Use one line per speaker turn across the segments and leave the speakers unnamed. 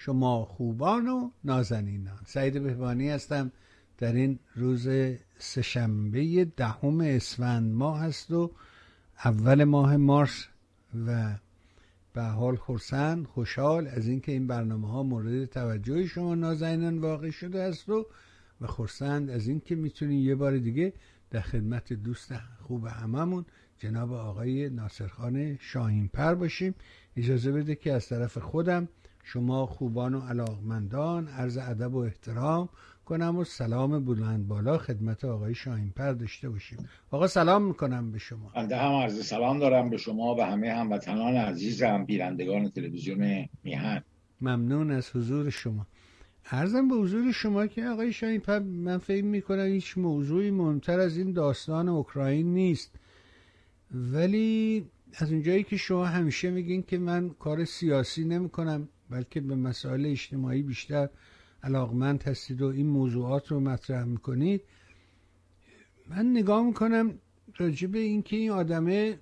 شما خوبان و نازنینان. سعید بهبانی هستم. در این روز سهشنبه دهم اسفند ماه هست و اول ماه مارس و به حال خرسند خوشحال از اینکه این برنامه ها مورد توجه شما نازنینان واقع شده است و و خرسند از اینکه می‌تونیم یه بار دیگه در خدمت دوست خوب هممون جناب آقای ناصرخان شاهینپر باشیم. اجازه بده که از طرف خودم شما خوبان و علاقمندان عرض ادب و احترام کنم و سلام بلند بالا خدمت آقای شاهینپر داشته باشیم. آقا سلام می‌کنم به شما.
بنده هم عرض سلام دارم به شما و همه هموطنان عزیزم بینندگان تلویزیون میهن.
ممنون از حضور شما. عرضم به حضور شما که آقای شاهینپر من فکر می‌کنم هیچ موضوعی مهمتر از این داستان اوکراین نیست. ولی از اونجایی که شما همیشه میگین که من کار سیاسی نمی‌کنم بلکه به مسائل اجتماعی بیشتر علاقمند هستید و این موضوعات رو مطرح می‌کنید. من نگاه می‌کنم راجع به اینکه این آدمه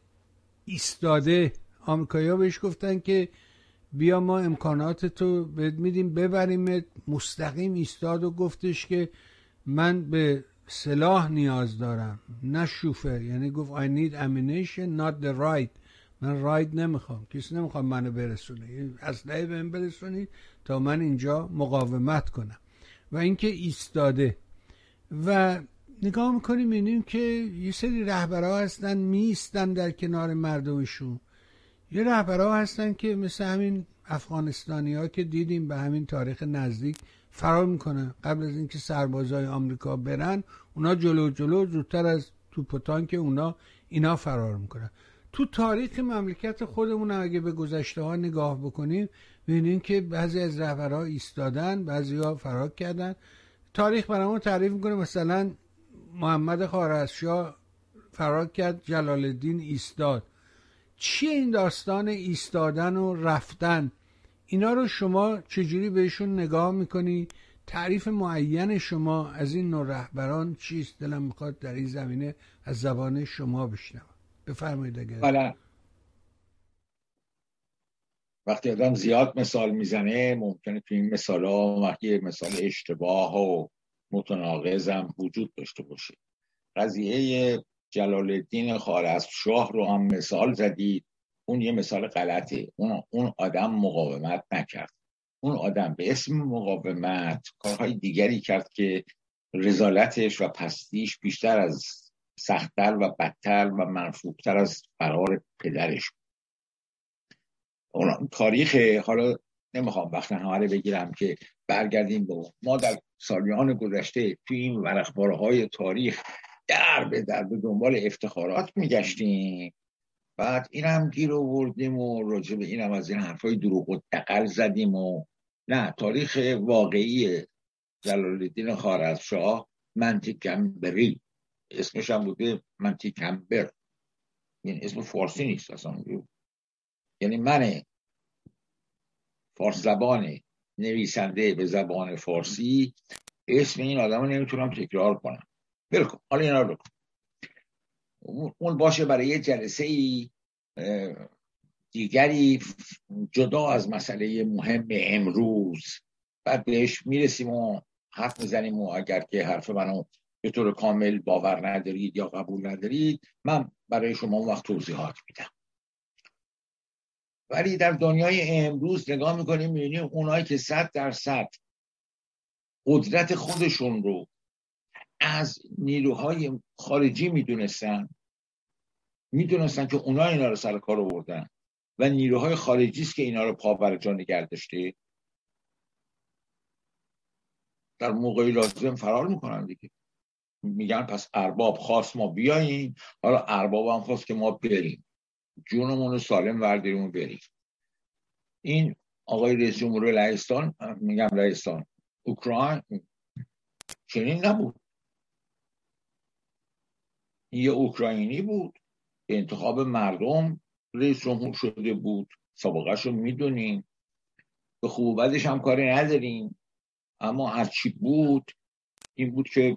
ایستاده. آمریکایی بهش گفتن که بیا ما امکانات تو بهت میدیم ببریم مستقیم ایستاد و گفتش که من به سلاح نیاز دارم نه شوفر. یعنی گفت I need ammunition not the right. من راید نمی‌خوام. کسی نمی‌خوام منو برسونه. اسلحه بهم برسونید تا من اینجا مقاومت کنم. و اینکه ایستاده. و نگاه می‌کنیم می‌بینیم که یه سری رهبرها هستن میستن در کنار مردمشون. یه رهبرها هستن که مثل همین افغانستانی ها که دیدیم به همین تاریخ نزدیک فرار می‌کنن. قبل از اینکه سربازای آمریکا برن اونا جلو جلو زودتر از توپ که اونا اینا فرار می‌کنن. تو تاریخ مملکت خودمون اگه به گذشته ها نگاه بکنیم ببینیم که بعضی از رهبرها ایستادن بعضی ها فرار کردن. تاریخ برامون تعریف می‌کنه مثلا محمد خارزشاه فرار کرد جلال الدین ایستاد. چیه این داستان ایستادن و رفتن؟ اینا رو شما چجوری بهشون نگاه می‌کنی؟ تعریف معین شما از این نوع رهبران چیست؟ دلم می‌خواد در این زمینه از زبان شما بشنوم. بفرمایید اگر
بله. وقتی آدم زیاد مثال می‌زنه ممکنه تو این مثال ها وقتی مثال اشتباه و متناقض هم وجود داشته باشه. قضیه جلال الدین شاه رو هم مثال زدید اون یه مثال غلطه. اون, اون آدم مقاومت نکرد. اون آدم به اسم مقاومت کارهای دیگری کرد که رزالتش و پستیش بیشتر از سختتر و بدتر و منفوبتر از فرار پدرش تاریخ حالا نمی‌خوام وقت همه بگیرم که برگردیم به ما در سالیان گذشته توی این ورخباره های تاریخ در به در به دنبال افتخارات میگشتیم. بعد این هم گیر آوردیم و راجع به این هم از این حرفای دروغ و دقل زدیم و نه تاریخ واقعی جلال الدین خارزشاه منطق بری اسمش هم بوده منتی کمبر. یعنی اسم فارسی نیست اصلا یعنی من فارس زبان نویسنده به زبان فارسی اسم این آدم رو نمی‌تونم تکرار کنم. بلکن حالا اینا رو اون باشه برای یه جلسه ای دیگری جدا از مسئله مهم امروز. بعد بهش می‌رسیم و حرف می‌زنیم و اگر که حرف منو به طور کامل باور ندارید یا قبول ندارید من برای شما وقت توضیحات میدم. ولی در دنیای امروز نگاه می‌کنیم می‌بینیم اونایی که صد درصد قدرت خودشون رو از نیروهای خارجی می‌دونستن می‌دونستن که اونا اینا رو سر کار آوردن و نیروهای خارجی است که اینا رو پا بر جا نگه داشته. در موقعی لازم فرار می‌کنن دیگه. میگن پس ارباب خواست ما بیاییم حالا ارباب هم خواست که ما بریم. جونمون رو سالم ورداریم و بریم. این آقای رئیس جمهور لهستان میگم لهستان اوکراین چنین نبود. یه اوکراینی بود به انتخاب مردم رئیس جمهور شده بود. سابقهش رو می‌دونیم. به خوب بدش هم کاری نداریم. اما هرچی بود؟ این بود که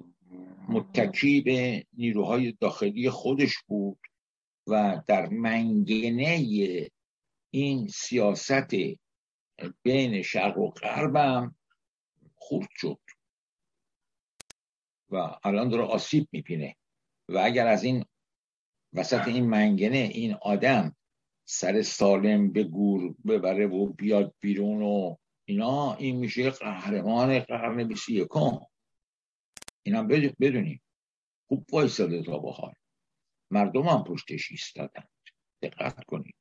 متکی به نیروهای داخلی خودش بود و در منگنه این سیاست بین شرق و غربم خورد شد. و الان داره آسیب می‌بینه. و اگر از این وسط این منگنه این آدم سر سالم به گور ببره و بیاد بیرون و اینا این میشه قهرمان قرن بیسی یکم. اینا بدونیم خوب وایستاده تا بخار مردم هم پشتش ایستادند دقت کنید.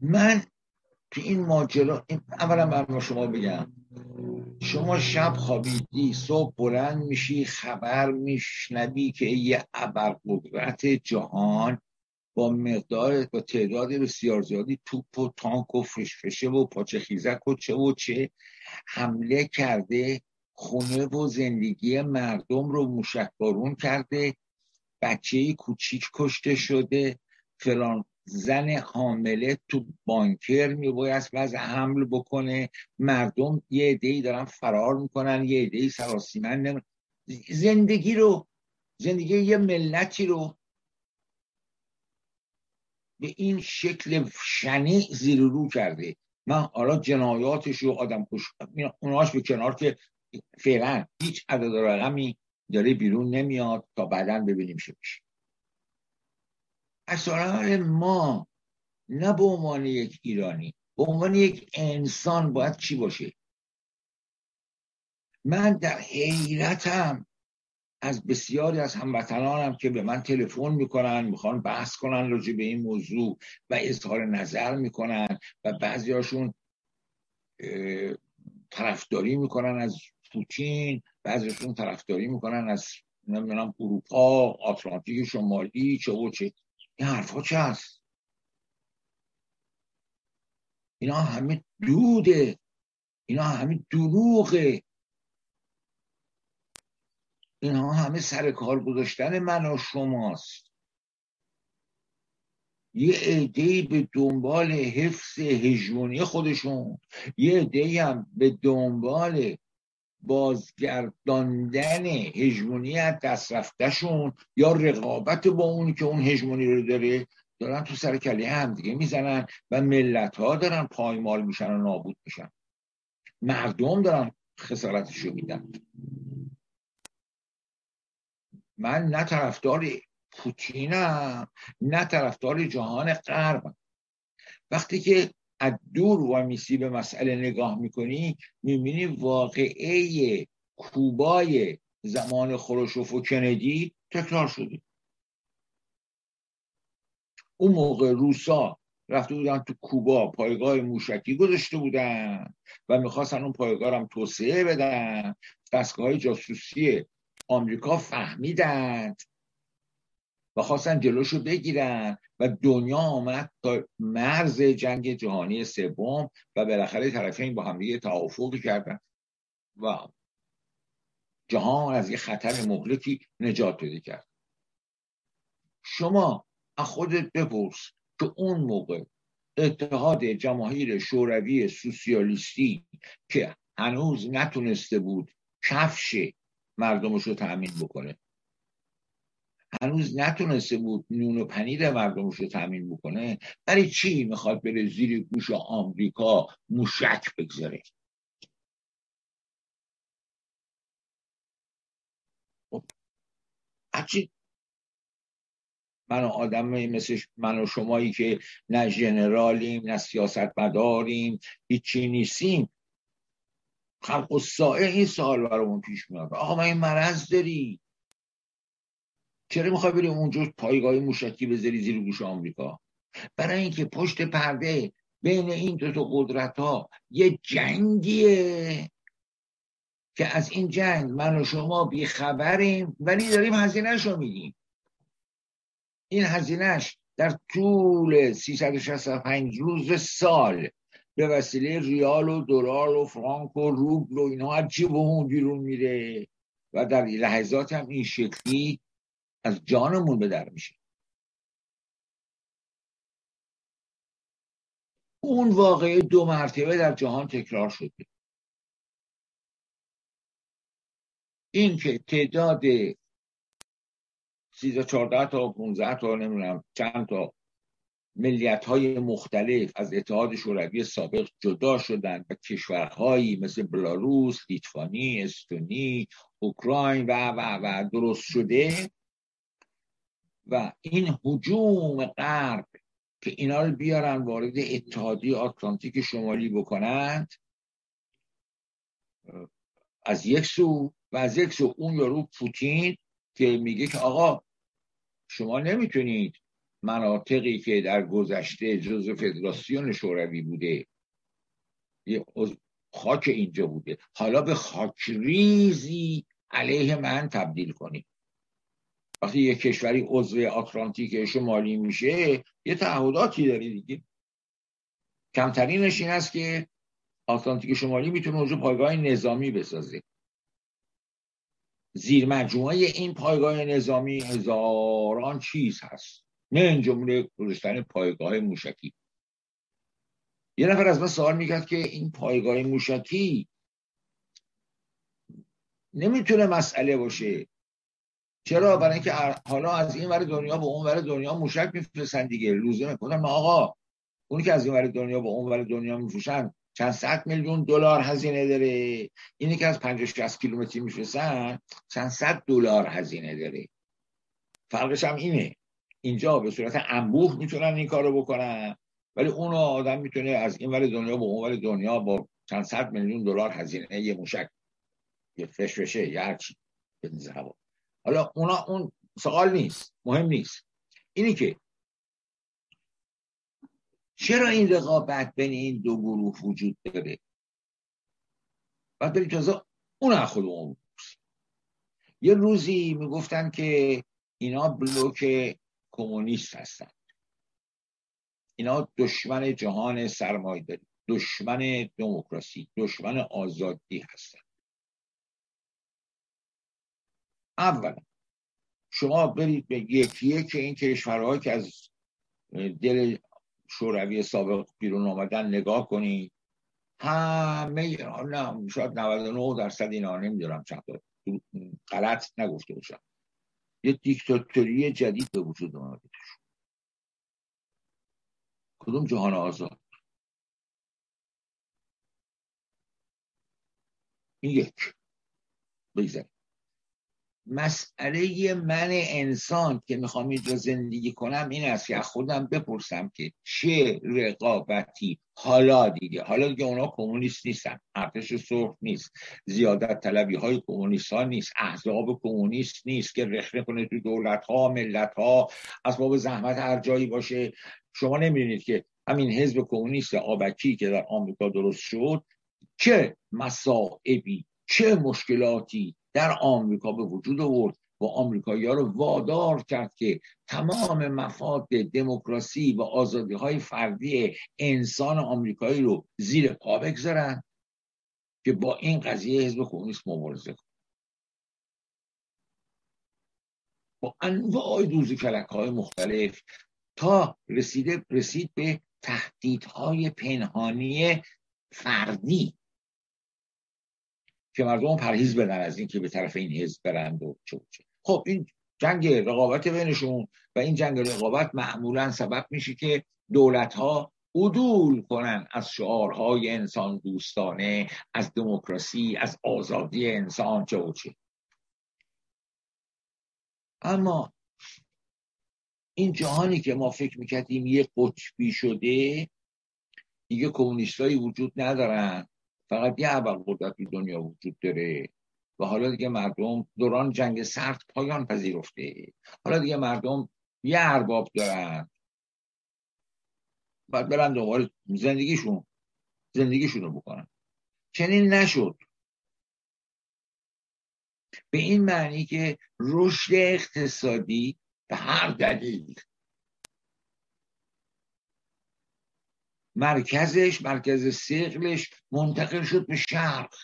من تو این ماجرا اولا من شما بگم. شما شب خوابیدی صبح بلند میشی خبر میشنوی که یه ابرقدرت جهان با مقدار با تعداد بسیار زیادی توپ و تانک و فشفشه و پاچه خیزک و چه و چه حمله کرده. خونه و زندگی مردم رو موشکبارون کرده بچه کوچیک کشته شده فلان زن حامله تو بانکر میباید وضع حمل بکنه. مردم یه عده‌ای دارن فرار می‌کنن یه عده‌ای سراسیمن زندگی رو زندگی یه ملتی رو به این شکل شنی زیر رو کرده. من حالا جنایاتش رو آدم کش اوناش به کنار که فعلا هیچ عدد رقمی داره بیرون نمیاد تا بعدا ببینیم چه میشه. اصلا ما نه به عنوان یک ایرانی به عنوان یک انسان باید چی باشه؟ من در حیرتم از بسیاری از هموطنانم که به من تلفن می‌کنن می‌خوان بحث کنن راجع به این موضوع و اظهار نظر می‌کنن و بعضیاشون طرفداری می‌کنن از پوتین بعضیشون طرفداری می‌کنن از نمی‌دونم اروپا آتلانتیک شمالی چه و چه. این حرفا چه هست؟ اینا همه دوده اینا همه دروغه اینها همه سر کار گذاشتن من و شماست. یه عده به دنبال حفظ هژمونی خودشون. یه عده هم به دنبال بازگرداندن هژمونی از دست یا رقابت با اون که اون هژمونی رو داره دارن تو سر کله هم دیگه می‌زنن و ملت ها دارن پایمال میشن و نابود میشن. مردم دارن خسارتش رو میدن. من نه طرفدار پوتینم نه طرفدار جهان غربم. وقتی که از دور و میسی به مسئله نگاه می‌کنی می‌بینی واقعه کوبای زمان خروشوف و کندی تکرار شده. اون موقع روسا رفته بودن تو کوبا پایگاه موشکی گذاشته بودن و می‌خواستن اون پایگاه هم توسعه بدن. دستگاه های جاسوسی آمریکا فهمیدند و خواستن جلوشو بگیرن. و دنیا آمد تا مرز جنگ جهانی سوم و بالاخره طرفین با همدیگه توافق کردن. و جهان از یه خطر مهلکی نجات پیدا کرد. شما از خودت بپرس که اون موقع اتحاد جماهیر شوروی سوسیالیستی که هنوز نتونسته بود کفش مردمش رو تأمین بکنه هنوز نتونسته بود نون و پنیر مردمش رو تامین بکنه برای چی می‌خواد بره زیر گوش آمریکا موشک بگذاره؟ خب، هرچی من آدم مثل من و شمایی که نه ژنرالیم نه سیاست مداریم هیچی نیستیم. خلق و سائه این سال برامون پیش میاد. آقا من این مرض داری چرا می‌خوای بری اونجا پایگاه موشکی بذاری زیر گوش آمریکا؟ برای اینکه پشت پرده بین این دو تا قدرت ها یه جنگیه که از این جنگ من و شما بیخبریم ولی داریم هزینهش رو میدیم این هزینهش در طول 365 روز سال به وسیله ریال و دلار و فرانک و روبل و اینا از جیبمون بیرون میره. و در لحظات هم این شکلی از جانمون به در میشه. اون واقعه دو مرتبه در جهان تکرار شده این که تعداد سیزده چارده تا پونزده تا نمی‌دونم چند تا ملیت های مختلف از اتحاد شوروی سابق جدا شدند و کشورهایی مثل بلاروس، لیتوانی، استونی، اوکراین و و و درست شده و این حجوم غرب که اینا رو بیارن وارد اتحادی آتلانتیک شمالی بکنند از یک سو و از یک سو اون یارو پوتین که میگه که آقا شما نمی‌تونید مناطقی که در گذشته جزو فدراسیون شوروی بوده یه خاک اینجا بوده حالا به خاکریزی علیه من تبدیل کنید. وقتی یک کشوری عضو آتلانتیک شمالی میشه یه تعهداتی داره دیگه. کمترینش این است که آتلانتیک شمالی می‌تونه اونجا پایگاه نظامی بسازه. زیر مجموعه این پایگاه نظامی هزاران چیز هست. نه این جمله گذاشتن پایگاه موشکی. یه نفر از من سوال می‌کرد که این پایگاه موشکی نمی‌تونه مسئله باشه. چرا؟ برای اینکه حالا از این ور دنیا به اون ور دنیا موشک میفرستن دیگه لزومه گفتم آقا اونی که از این ور دنیا به اون ور دنیا میفروشن چند صد میلیون دلار هزینه داره. اینی که از 50 60 کیلومتری میفرستن چند صد دلار هزینه داره. فرقش هم اینه. اینجا به صورت انبوه می‌تونن این کارو بکنن ولی اون آدم می‌تونه از این ور دنیا به اون ور دنیا با چند صد میلیون دلار هزینه یه موشک یه فش بشه یه هرچی هوا. حالا اونا اون سوال نیست مهم نیست اینی که چرا این رقابت بین این دو گروه وجود داره بعد بریم جزا اون خودمون یه روزی می‌گفتن که اینا بلوک کمونیست هستن اینا دشمن جهان سرمایه داری دشمن دموکراسی دشمن آزادی هستن اولا شما برید به یکی یک این کشورهایی که از دل شوروی سابق بیرون آمدن نگاه کنید. همه نه شاید 99 درصد اینا نمی‌دونم چند غلط نگفته باشم. یه دیکتاتوری جدید به وجود آمده کدوم جهان آزاد؟ این یک. بگذاریم مسئله من انسان که می‌خوام اینجا زندگی کنم این است که خودم بپرسم که چه رقابتی حالا دیگه. حالا دیگه اونا کمونیست نیستن. ارتش سرخ نیست. زیادت طلبی های کمونیست ها نیست. احزاب کمونیست نیست که رخنه کنه تو دولت ها ملت ها اسباب زحمت هر جایی باشه. شما نمی‌دونید که همین حزب کمونیست آبکی که در آمریکا درست شد چه مسائبی چه مشکلاتی در آمریکا به وجود آورد و آمریکایی ها رو وادار کرد که تمام مفاد دموکراسی و آزادی های فردی انسان آمریکایی رو زیر پا بگذارن که با این قضیه حزب کمونیست مبارزه کنه. با انواع دوزی کلک های مختلف تا رسیده رسید به تهدیدهای پنهانی فردی. که مردم پرهیز بدن از این که به طرف این حزب برند و چه خب این جنگ رقابت بینشون و این جنگ رقابت معمولا سبب میشه که دولت ها عدول کنن از شعارهای انسان دوستانه از دموکراسی از آزادی انسان چه و چه اما این جهانی که ما فکر می‌کردیم یه قطبی شده دیگه کمونیستایی وجود ندارن. فقط یه اول قدرت دنیا وجود داره و حالا دیگه مردم دوران جنگ سرد پایان پذیرفته. حالا دیگه مردم یه ارباب دارن. باید برن دوباره زندگیشون زندگیشون رو بکنن. چنین نشد. به این معنی که رشد اقتصادی به هر دلیل مرکزش مرکز سقلش منتقل شد به شرق.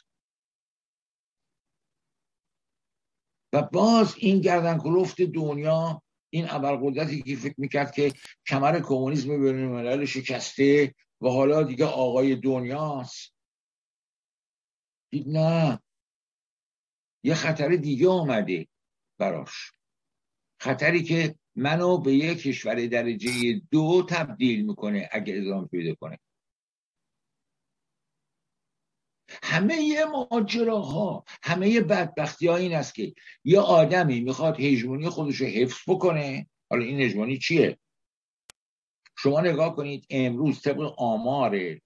و باز این گردن کلفت دنیا این ابرقدرتی که فکر می‌کرد که کمر کمونیسم بین شکسته و حالا دیگه آقای دنیاست. دید نه یه خطر دیگه آمده براش. خطری که منو به یک کشور درجه دو تبدیل می‌کنه اگه ادامه پیدا کنه. همه ماجراها همه بدبختی ها این است که یه آدمی می‌خواد هژمونی خودش رو حفظ بکنه. حالا این هژمونی چیه؟ شما نگاه کنید امروز طبق آمار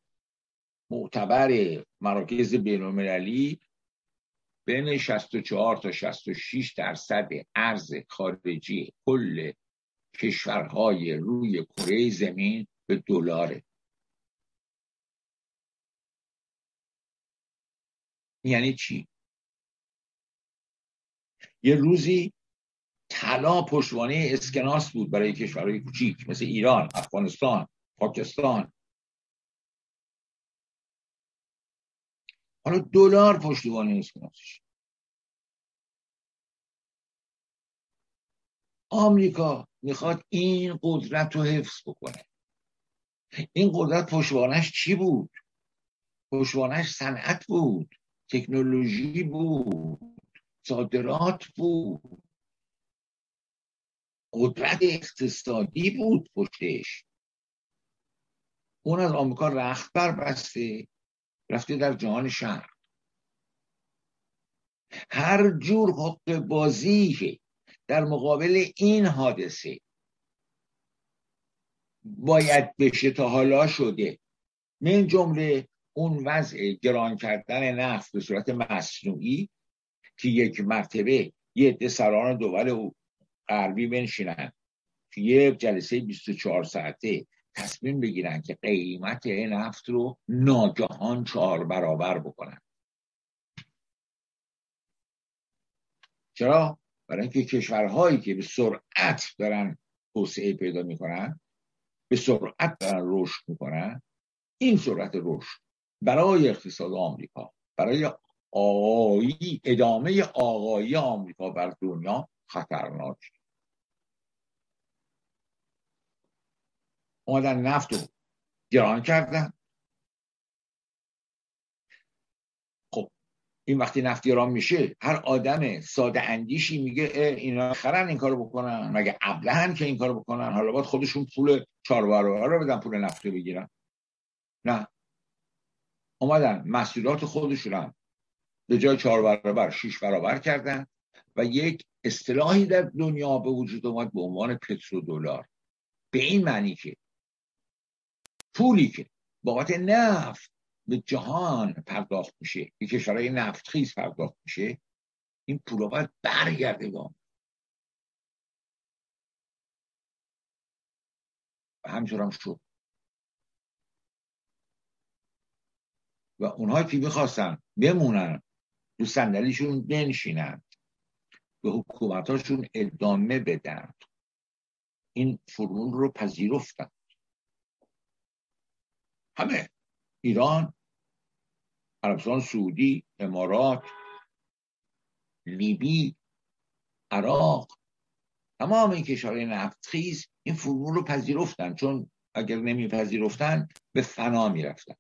معتبر مراکز بینالمللی بین 64 تا 66 درصد ارز خارجی کل کشورهای روی کره زمین به دلاره. یعنی چی؟ یه روزی طلا پشتوانه اسکناس بود برای کشورهای کوچیک مثل ایران افغانستان پاکستان. حالا دلار پشتوانه اسکناسش. آمریکا می‌خواد این قدرت رو حفظ بکنه. این قدرت پشتوانش چی بود؟ پشتوانش صنعت بود تکنولوژی بود صادرات بود. قدرت اقتصادی بود پشتش. اون از آمریکا رخت بر بسته رفته در جهان شهر هر جور حق بازی در مقابل این حادثه باید بشه تا حالا شده من جمله اون وضع گران کردن نفت به صورت مصنوعی که یک مرتبه یه عده سران دول غربی بنشینن که یه جلسه 24 ساعته تصمیم بگیرن که قیمت نفت رو ناگهان چهار برابر بکنن چرا؟ برای اینکه کشورهایی که به سرعت دارن توسعه پیدا می‌کنن به سرعت دارن رشد می‌کنن این سرعت رشد برای اقتصاد آمریکا برای آقایی ادامه آقایی آمریکا بر دنیا خطرناک. اومدن نفت رو گران کردن خب این وقتی نفت میشه هر آدم ساده اندیشی میگه اینا خرن این کارو بکنن. مگه ابلهن که این کارو بکنن؟ حالا باید خودشون پول چهار برابر رو بدن پول نفت بگیرن. نه. اومدن مسئولات خودشون به جای چهار برابر شیش برابر کردن و یک اصطلاحی در دنیا به وجود اومد به عنوان دلار به این معنی که پولی که بابت نفت به جهان پرداخت میشه به کشورهای نفتخیز پرداخت میشه این پول باید برگرده با و هم شد. و اونهایی که می‌خواستن بمونن رو صندلیشون بنشینن به حکومتاشون ادامه بدن. این فرمول رو پذیرفتن. همه. ایران عربستان سعودی امارات لیبی عراق. تمام این کشورهای نفتخیز این فرمول رو پذیرفتن. چون اگر نمیپذیرفتن به فنا می‌رفتن.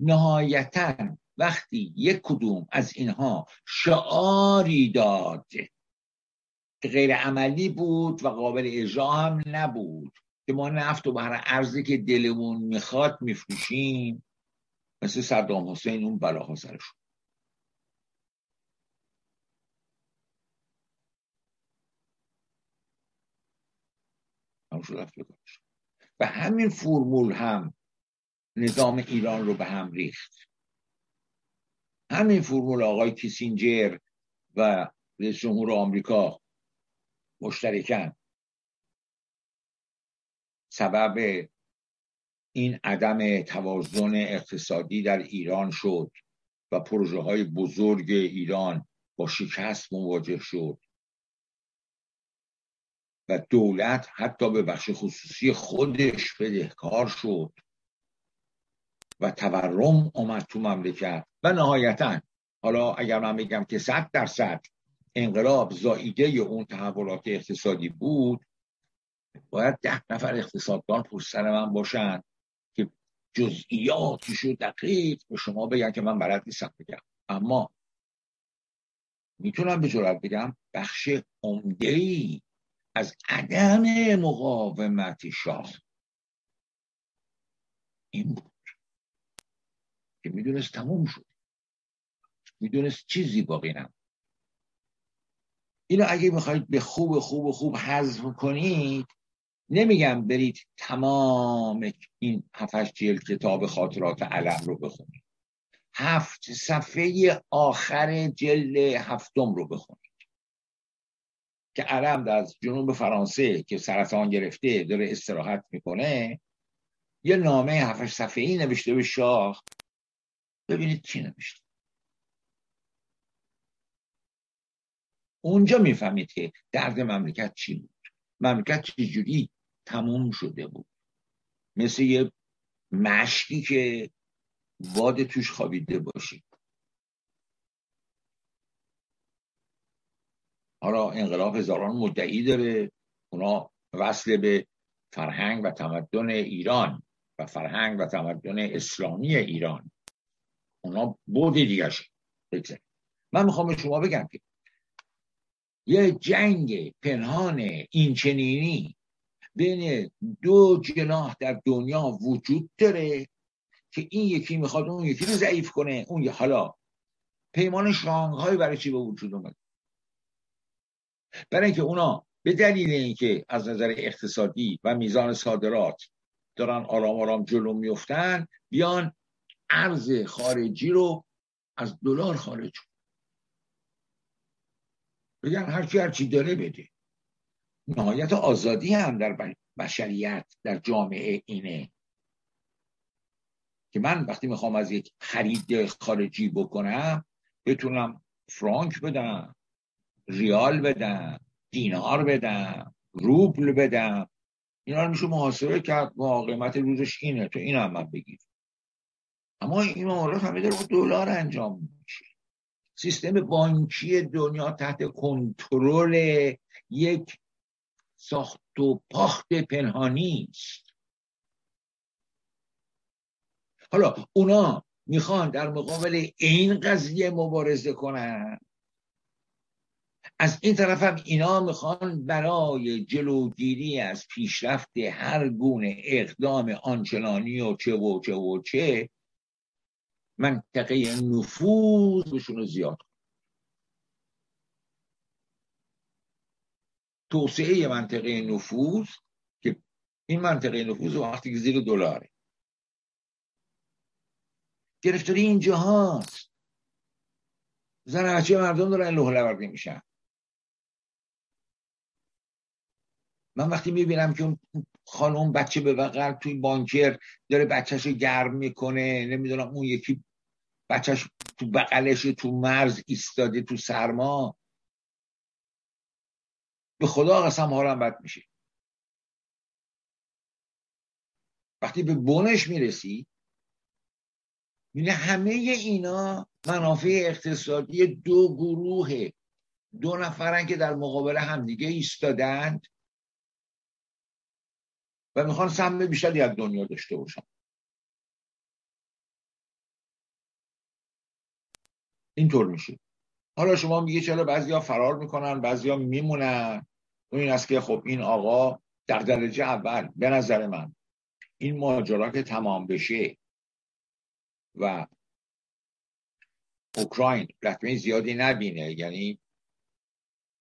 نهایتا وقتی یک کدوم از اینها شعاری داد که غیر عملی بود و قابل اجرا هم نبود که ما نفت و بهر ارزی که دلمون می‌خواد میفروشیم. مثل صدام حسین اون بلاها سرشون. و همین فرمول هم نظام ایران رو به هم ریخت. همین فرمول آقای کیسینجر و رئیس جمهور آمریکا مشترکن. سبب این عدم توازن اقتصادی در ایران شد و پروژه های بزرگ ایران با شکست مواجه شد. و دولت حتی به بخش خصوصی خودش بدهکار شد و تورم اومد تو مملکت و نهایتا حالا اگر من بگم که صد درصد انقلاب زاییده اون تحولات اقتصادی بود باید ده نفر اقتصاددان پشت سر من باشن. که جزئیاتش رو دقیق به شما بگن که من بلد نیستم بگم. اما می‌تونم به جرات بگم بخش عمده ای از عدم مقاومت شاه این بود که می‌دونست تموم شد. می‌دونست چیزی باقی نم اینو اگه می‌خواید به خوب خوب خوب حذف کنید نمیگم برید تمام این هفتش جلد کتاب خاطرات علم رو بخونید. هفت صفحه آخر جلد هفتم رو بخونید. که علم از جنوب فرانسه که سرطان گرفته داره استراحت می‌کنه یه نامه هفتش صفحه ای نوشته به شاه. ببینید چی نوشته. اونجا می‌فهمید که درد مملکت چی بود. مملکت چجوری تموم شده بود. مثل یه مشکی که باد توش خوابیده باشی حالا انقلاب هزاران مدعی داره. اونا وصل به فرهنگ و تمدن ایران و فرهنگ و تمدن اسلامی ایران. اونا بود دیگه من می‌خوام به شما بگم که یه جنگ پنهان اینچنینی بین دو جناح در دنیا وجود داره که این یکی می‌خواد اون یکی رو ضعیف کنه. اون حالا پیمان شانگهای برای چی به وجود اومد؟ برای اینکه اونا به دلیل اینکه از نظر اقتصادی و میزان صادرات دارن آرام آرام جلو میفتن بیان ارز خارجی رو از دلار خارج بگن هرچی هرچی داره بده. نهایت آزادی هم در بشریت در جامعه اینه. که من وقتی می‌خوام از یک خرید خارجی بکنم بتونم فرانک بدم ریال بدم دینار بدم روبل بدم. اینا رو میشه محاسبه کرد با قیمت روزش اینه تو این هم من بگیر. اما این معاملات همه داره با دلار انجام میشه. سیستم بانکی دنیا تحت کنترل یک ساخت و پاخت پنهانی است حالا اونا می‌خوان در مقابل این قضیه مبارزه کنن. از این طرف هم اینا می‌خوان برای جلوگیری از پیشرفت هر گونه اقدام آنچنانی و چه و چه و چه منطقه نفوذ بهشون زیاد توسعه منطقه نفوذ که این منطقه نفوذ وقتی که زیر دلاره. گرفتاری اینجا هاست زن مردم دارن لوح لوردی میشن. من وقتی می‌بینم که اون خانم بچه به بغل توی بانکر داره بچهش رو گرم می‌کنه نمی‌دونم اون یکی بچهش تو بغلش تو مرز ایستاده تو سرما به خدا قسم حالم بد میشه وقتی به بونش می‌رسی می‌بینه همه اینا منافع اقتصادی دو گروه دو نفرن که در مقابل همدیگه ایستادند. و می‌خوان سهم بیشتری از دنیا داشته باشن. اینطور میشه. حالا شما میگه چرا بعضیا فرار می‌کنن بعضیا میمونن. این است که خب این آقا در درجه اول به نظر من این ماجرا که تمام بشه و اوکراین لطمه زیادی نبینه یعنی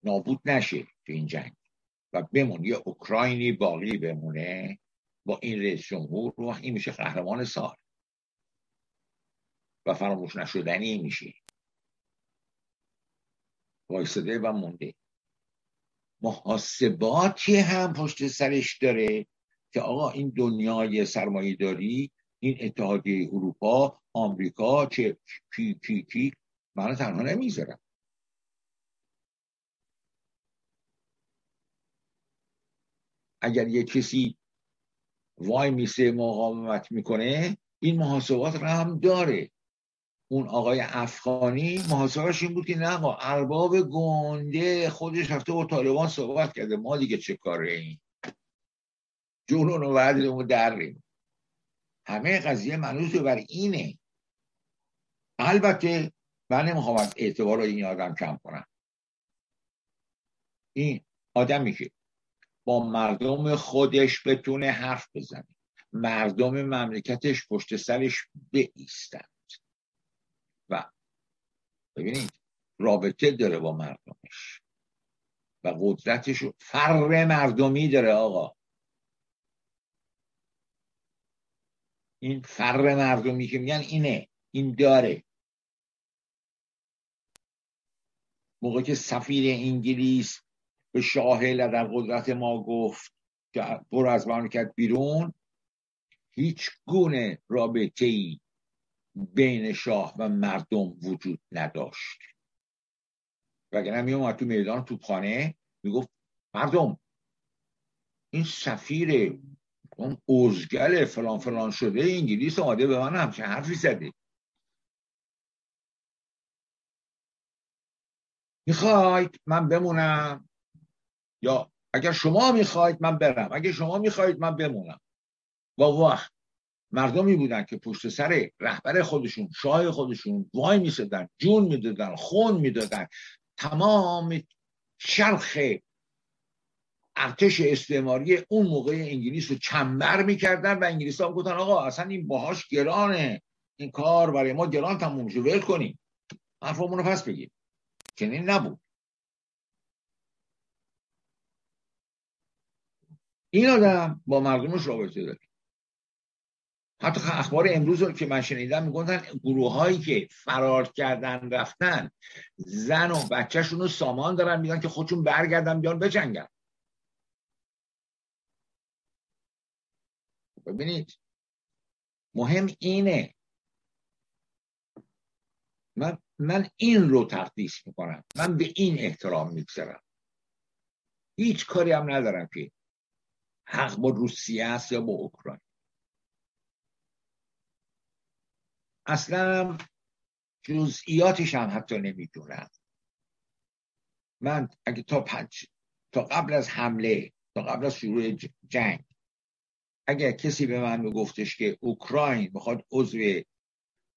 نابود نشه تو این جنگ و بمون یه اوکراینی باقی بمونه با این رئیس جمهور رو این میشه قهرمان سال. و فراموش نشدنی میشه. وایساده و مونده محاسباتی هم پشت سرش داره که آقا این دنیای سرمایه داری این اتحادیه اروپا آمریکا چه کی کی کی من تنها نمی‌ذارم اگر یه کسی وای میسه مقاومت می‌کنه این محاسبات را هم داره. اون آقای افغانی محاسبش این بود که نه ارباب گنده خودش رفته با طالبان صحبت کرده. ما دیگه چه کاره این جنون و وعدمون دریم همه قضیه منوط بر اینه. البته من نمی‌خوام از اعتبار این آدم کم کنم. این آدمی که با مردم خودش بتونه حرف بزنه. مردم مملکتش پشت سرش بیستند و ببینید رابطه داره با مردمش و قدرتش فر مردمی داره آقا. این فر مردمی که میگن اینه این داره. موقع که سفیر انگلیس به شاه در قدرت ما گفت که برو از مملکت بیرون هیچ گونه رابطه ای بین شاه و مردم وجود نداشت. وگرنه می اومد تو میدان توپخانه می‌گفت مردم این سفیر اون اوزگل فلان فلان شده انگلیس آماده به من همچه حرفی زده. می‌خواید من بمونم؟ یا اگر شما می‌خواید من برم اگر شما می‌خواید من بمونم. با وقت مردمی بودن که پشت سر رهبر خودشون شاه خودشون وای میسدن جون می‌دادن خون می‌دادن. تمام چرخ ارتش استعماری اون موقع انگلیس رو چنبر می‌کردن و انگلیس ها گفتن آقا اصلا این باهاش گرانه. این کار برای ما گران تموم میشه ول کنیم. حرفمون رو پس بگیم. چنین نبود. این آدم با مردمش رابطه داره. حتی اخبار امروز رو که من شنیدم می‌گفتن گروه هایی که فرار کردن رفتن زن و بچهشون رو سامان دارن میگن که خودشون برگردن بیان بجنگن. ببینید مهم اینه من, من این رو تقدیس می‌کنم. من به این احترام می‌گذارم. هیچ کاری هم ندارم که حق با روسیه است یا با اوکراین. اصلا جزئیاتش هم حتی نمی‌دونم. من اگه تا پنج تا قبل از حمله تا قبل از شروع جنگ اگر کسی به من میگفتش که اوکراین می‌خواد عضو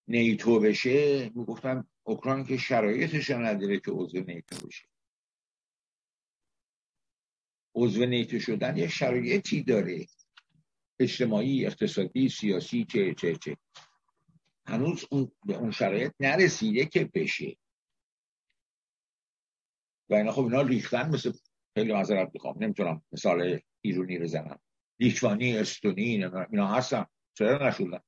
نیتو بشه می‌گفتم اوکراین که شرایطش نداره که عضو نیتو بشه. عضو نیتو شدن یه شرایطی داره. اجتماعی اقتصادی سیاسی چه چه چه. هنوز اون به اون شرایط نرسیده که بشه. و اینا خب اینا ریختن مثل خیلی معذرت بخوام نمی‌تونم مثال ایرونی بزنم. لیتوانی استونی اینا هستن. چرا نشدن؟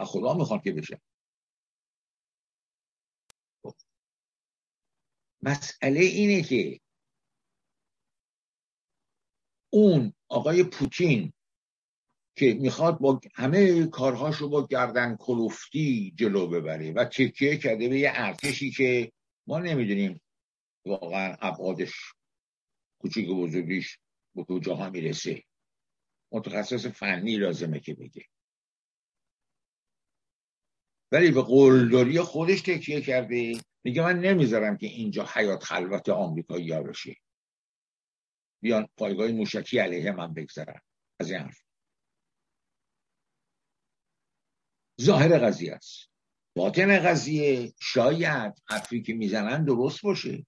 خدا می‌خوان که بشه. خب. مسئله اینه که اون آقای پوتین که می‌خواد با همه کارهاش رو با گردن کلوفتی جلو ببره و تکیه کرده به یه ارتشی که ما نمی‌دونیم واقعا ابعادش کوچیک و بزرگیش به کجاها می‌رسه. متخصص فنی لازمه که بگه. ولی به قلدری خودش تکیه کرده. میگه من نمی‌ذارم که اینجا حیات خلوت آمریکایی ها بشه. بیان پایگاه موشکی علیه من بگذارن. از این حرف. ظاهر قضیه است. باطن قضیه شاید حرفی که می‌زنن درست باشه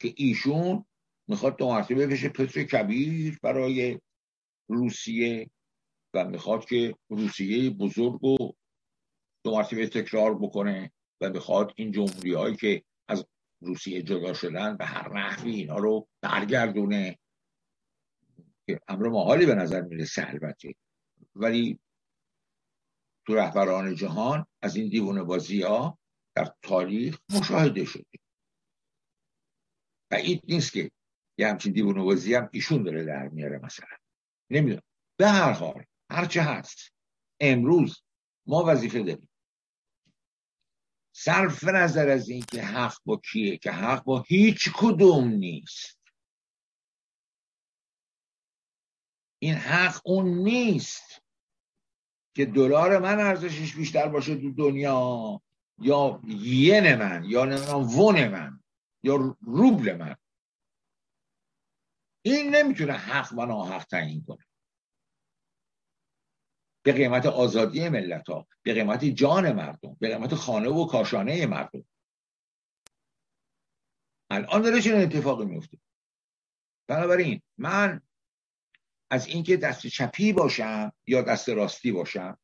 که ایشون می‌خواد دو مرتبه بشه پتر کبیر برای روسیه و می‌خواد که روسیه بزرگ و دو مرتبه تکرار بکنه و می‌خواد این جمهوری هایی که از روسیه جدا شدن به هر نحوی اینا رو برگردونه. که امر محالی به نظر می‌رسه البته. ولی تو رهبران جهان از این دیوونه بازی ها در تاریخ مشاهده شده. بعید نیست که یه همچین دیوونه بازی هم ایشون داره در میاره مثلا. نمی‌دونم. به هر حال هرچه هست. امروز ما وظیفه داریم. صرف نظر از این که حق با کیه که حق با هیچ کدوم نیست. این حق اون نیست. که دلار من ارزشش بیشتر باشه تو دنیا یا ین من یا نمی‌دونم ون من یا روبل من. این نمی‌تونه حق و ناحق تعیین کنه. به قیمت آزادی ملت ها به قیمت جان مردم به قیمت خانه و کاشانه مردم. الان داره چنین اتفاقی میفته بنابراین من از اینکه دست چپی باشم یا دست راستی باشم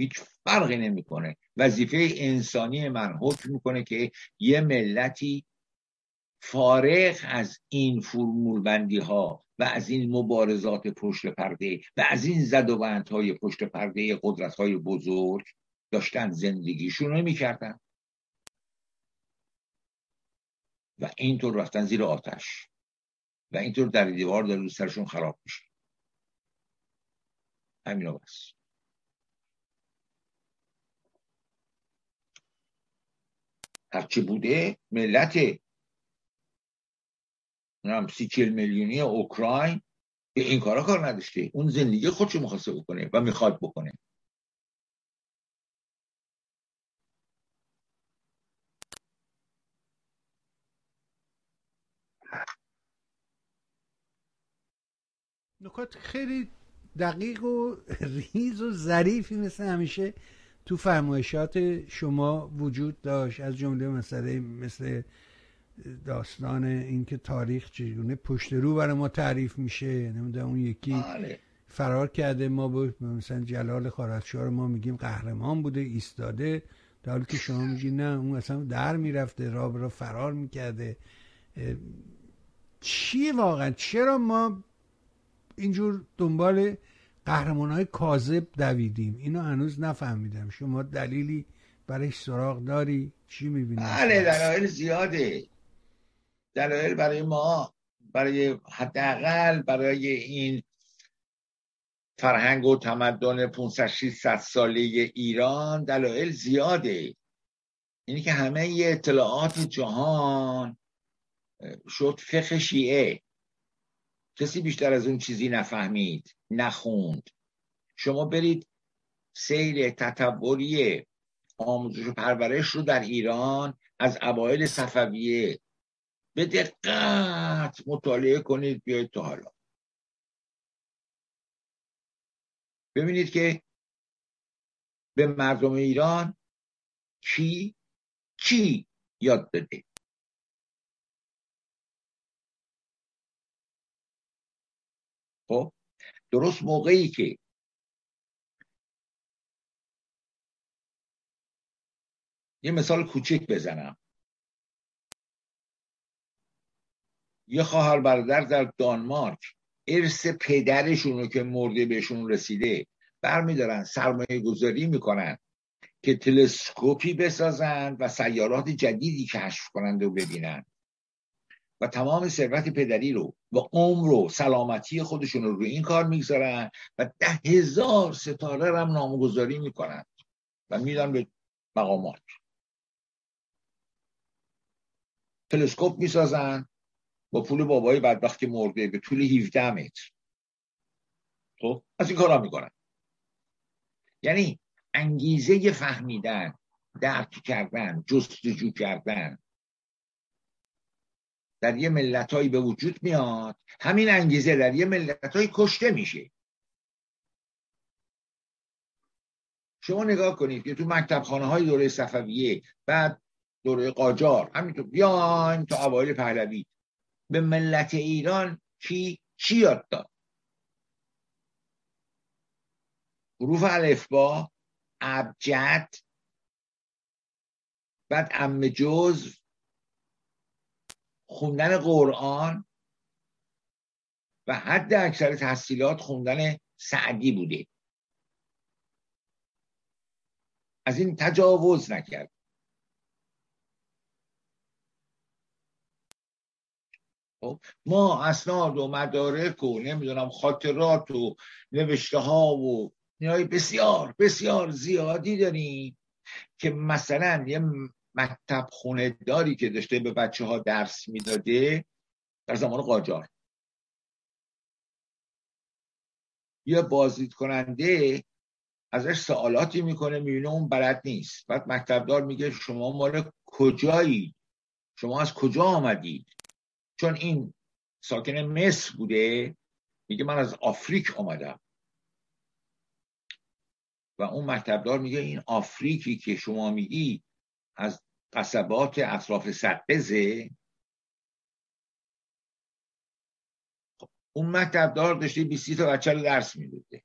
هیچ فرقی نمی‌کنه. وظیفه انسانی من حکم می‌کنه که یه ملتی فارغ از این فرمول بندی ها و از این مبارزات پشت پرده و از این زد و های پشت پرده قدرت های بزرگ داشتن زندگیشون رو می‌کردن. و اینطور رفتن زیر آتش. و اینطور در دیوار داره سرشون خراب میشه. همین بس. هرچی بوده ملت سی چل میلیونی اوکراین به این کارا کار نداشته. اون زندگی خودشو می‌خواسته بکنه و می‌خواد بکنه.
نکات خیلی دقیق و ریز و ظریفی مثل همیشه تو فرمایشات شما وجود داشت. از جمله مسئله مثل داستان اینکه تاریخ چگونه پشت رو برای ما تعریف میشه نمی‌دونم اون یکی بله. فرار کرده ما با مثلا جلال خارزشاه ما میگیم قهرمان بوده ایستاده در حالی که شما میگی نه اون اصلا در می‌رفته راه را فرار می‌کرده. چیه واقعا؟ چرا ما اینجور دنبال قهرمان های کاذب دویدیم. اینو هنوز نفهمیدم. شما دلیلی برای سراغ داری؟ چی می‌بینی؟
بله دلایل زیاده. دلایل برای ما برای حداقل برای این فرهنگ و تمدن 500 600 ساله ایران دلایل زیاده. اینی که همه اطلاعات جهان شد فقه شیعه. کسی بیشتر از اون چیزی نفهمید نخوند. شما برید سیر تطوری آموزش و پرورش رو در ایران از اوایل صفویه به دقت مطالعه کنید بیاید تو حالا. ببینید که به مردم ایران چی چی یاد بده؟ خب؟ درست موقعی که یه مثال کوچک بزنم. یه خواهر برادر در دانمارک ارث پدرشون رو که مرده بهشون رسیده برمیدارن سرمایه گذاری می‌کنن که تلسکوپی بسازن و سیارات جدیدی کشف کنند و ببینن. و تمام ثروت پدری رو و عمر و سلامتی خودشون رو روی این کار می‌گذارن و ده هزار ستاره هم نامگذاری می‌کنن و میدن به مقامات. تلسکوپ می‌سازن با پول بابای بدبخت که مرده به طول 17 متر. خب از این کارا می‌کنن. یعنی انگیزه فهمیدن درک کردن جستجو کردن در یه ملتهایی به وجود میاد همین انگیزه در یه ملتهایی کشته میشه. شما نگاه کنید که تو مکتب خانه های دوره صفویه بعد دوره قاجار همینطور بیایم تا اوایل پهلوی به ملت ایران چی چی یاد داد؟ حروف الفبا ابجد بعد ام جز خوندن قرآن و حد اکثر تحصیلات خوندن سعدی بوده. از این تجاوز نکرد. خب، ما اسناد و مدارک و نمی‌دونم خاطرات و نوشته ها و نیای بسیار بسیار زیادی داریم که مثلا یه مکتب خونه داری که داشته به بچه ها درس می‌داده در زمان قاجار. یه بازدید کننده ازش سوالاتی می‌کنه می‌بینه اون بلد نیست. بعد مکتبدار میگه شما مال کجایی؟ شما از کجا آمدید؟ چون این ساکن مصر بوده میگه من از آفریک آمدم. و اون مکتبدار میگه این آفریکی که شما میگی از قصبات اطراف سقزه خب، اون مکتبدار داشته 20 تا بچه رو درس میدوده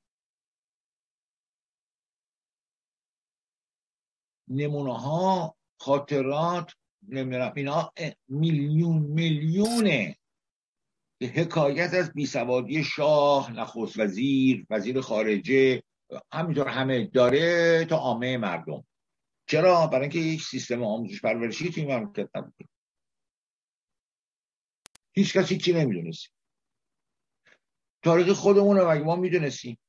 نمونه ها خاطرات نمی‌دونم اینا میلیون میلیونه. که حکایت از بیسوادی شاه نخست وزیر وزیر خارجه همینطور همه داره تا عامه مردم. چرا؟ برای اینکه یک سیستم آموزش پرورشی توی مملکت نبوده. هیچ کسی چی نمی‌دونست. تاریخ خودمون رو مگه ما می‌دونستیم؟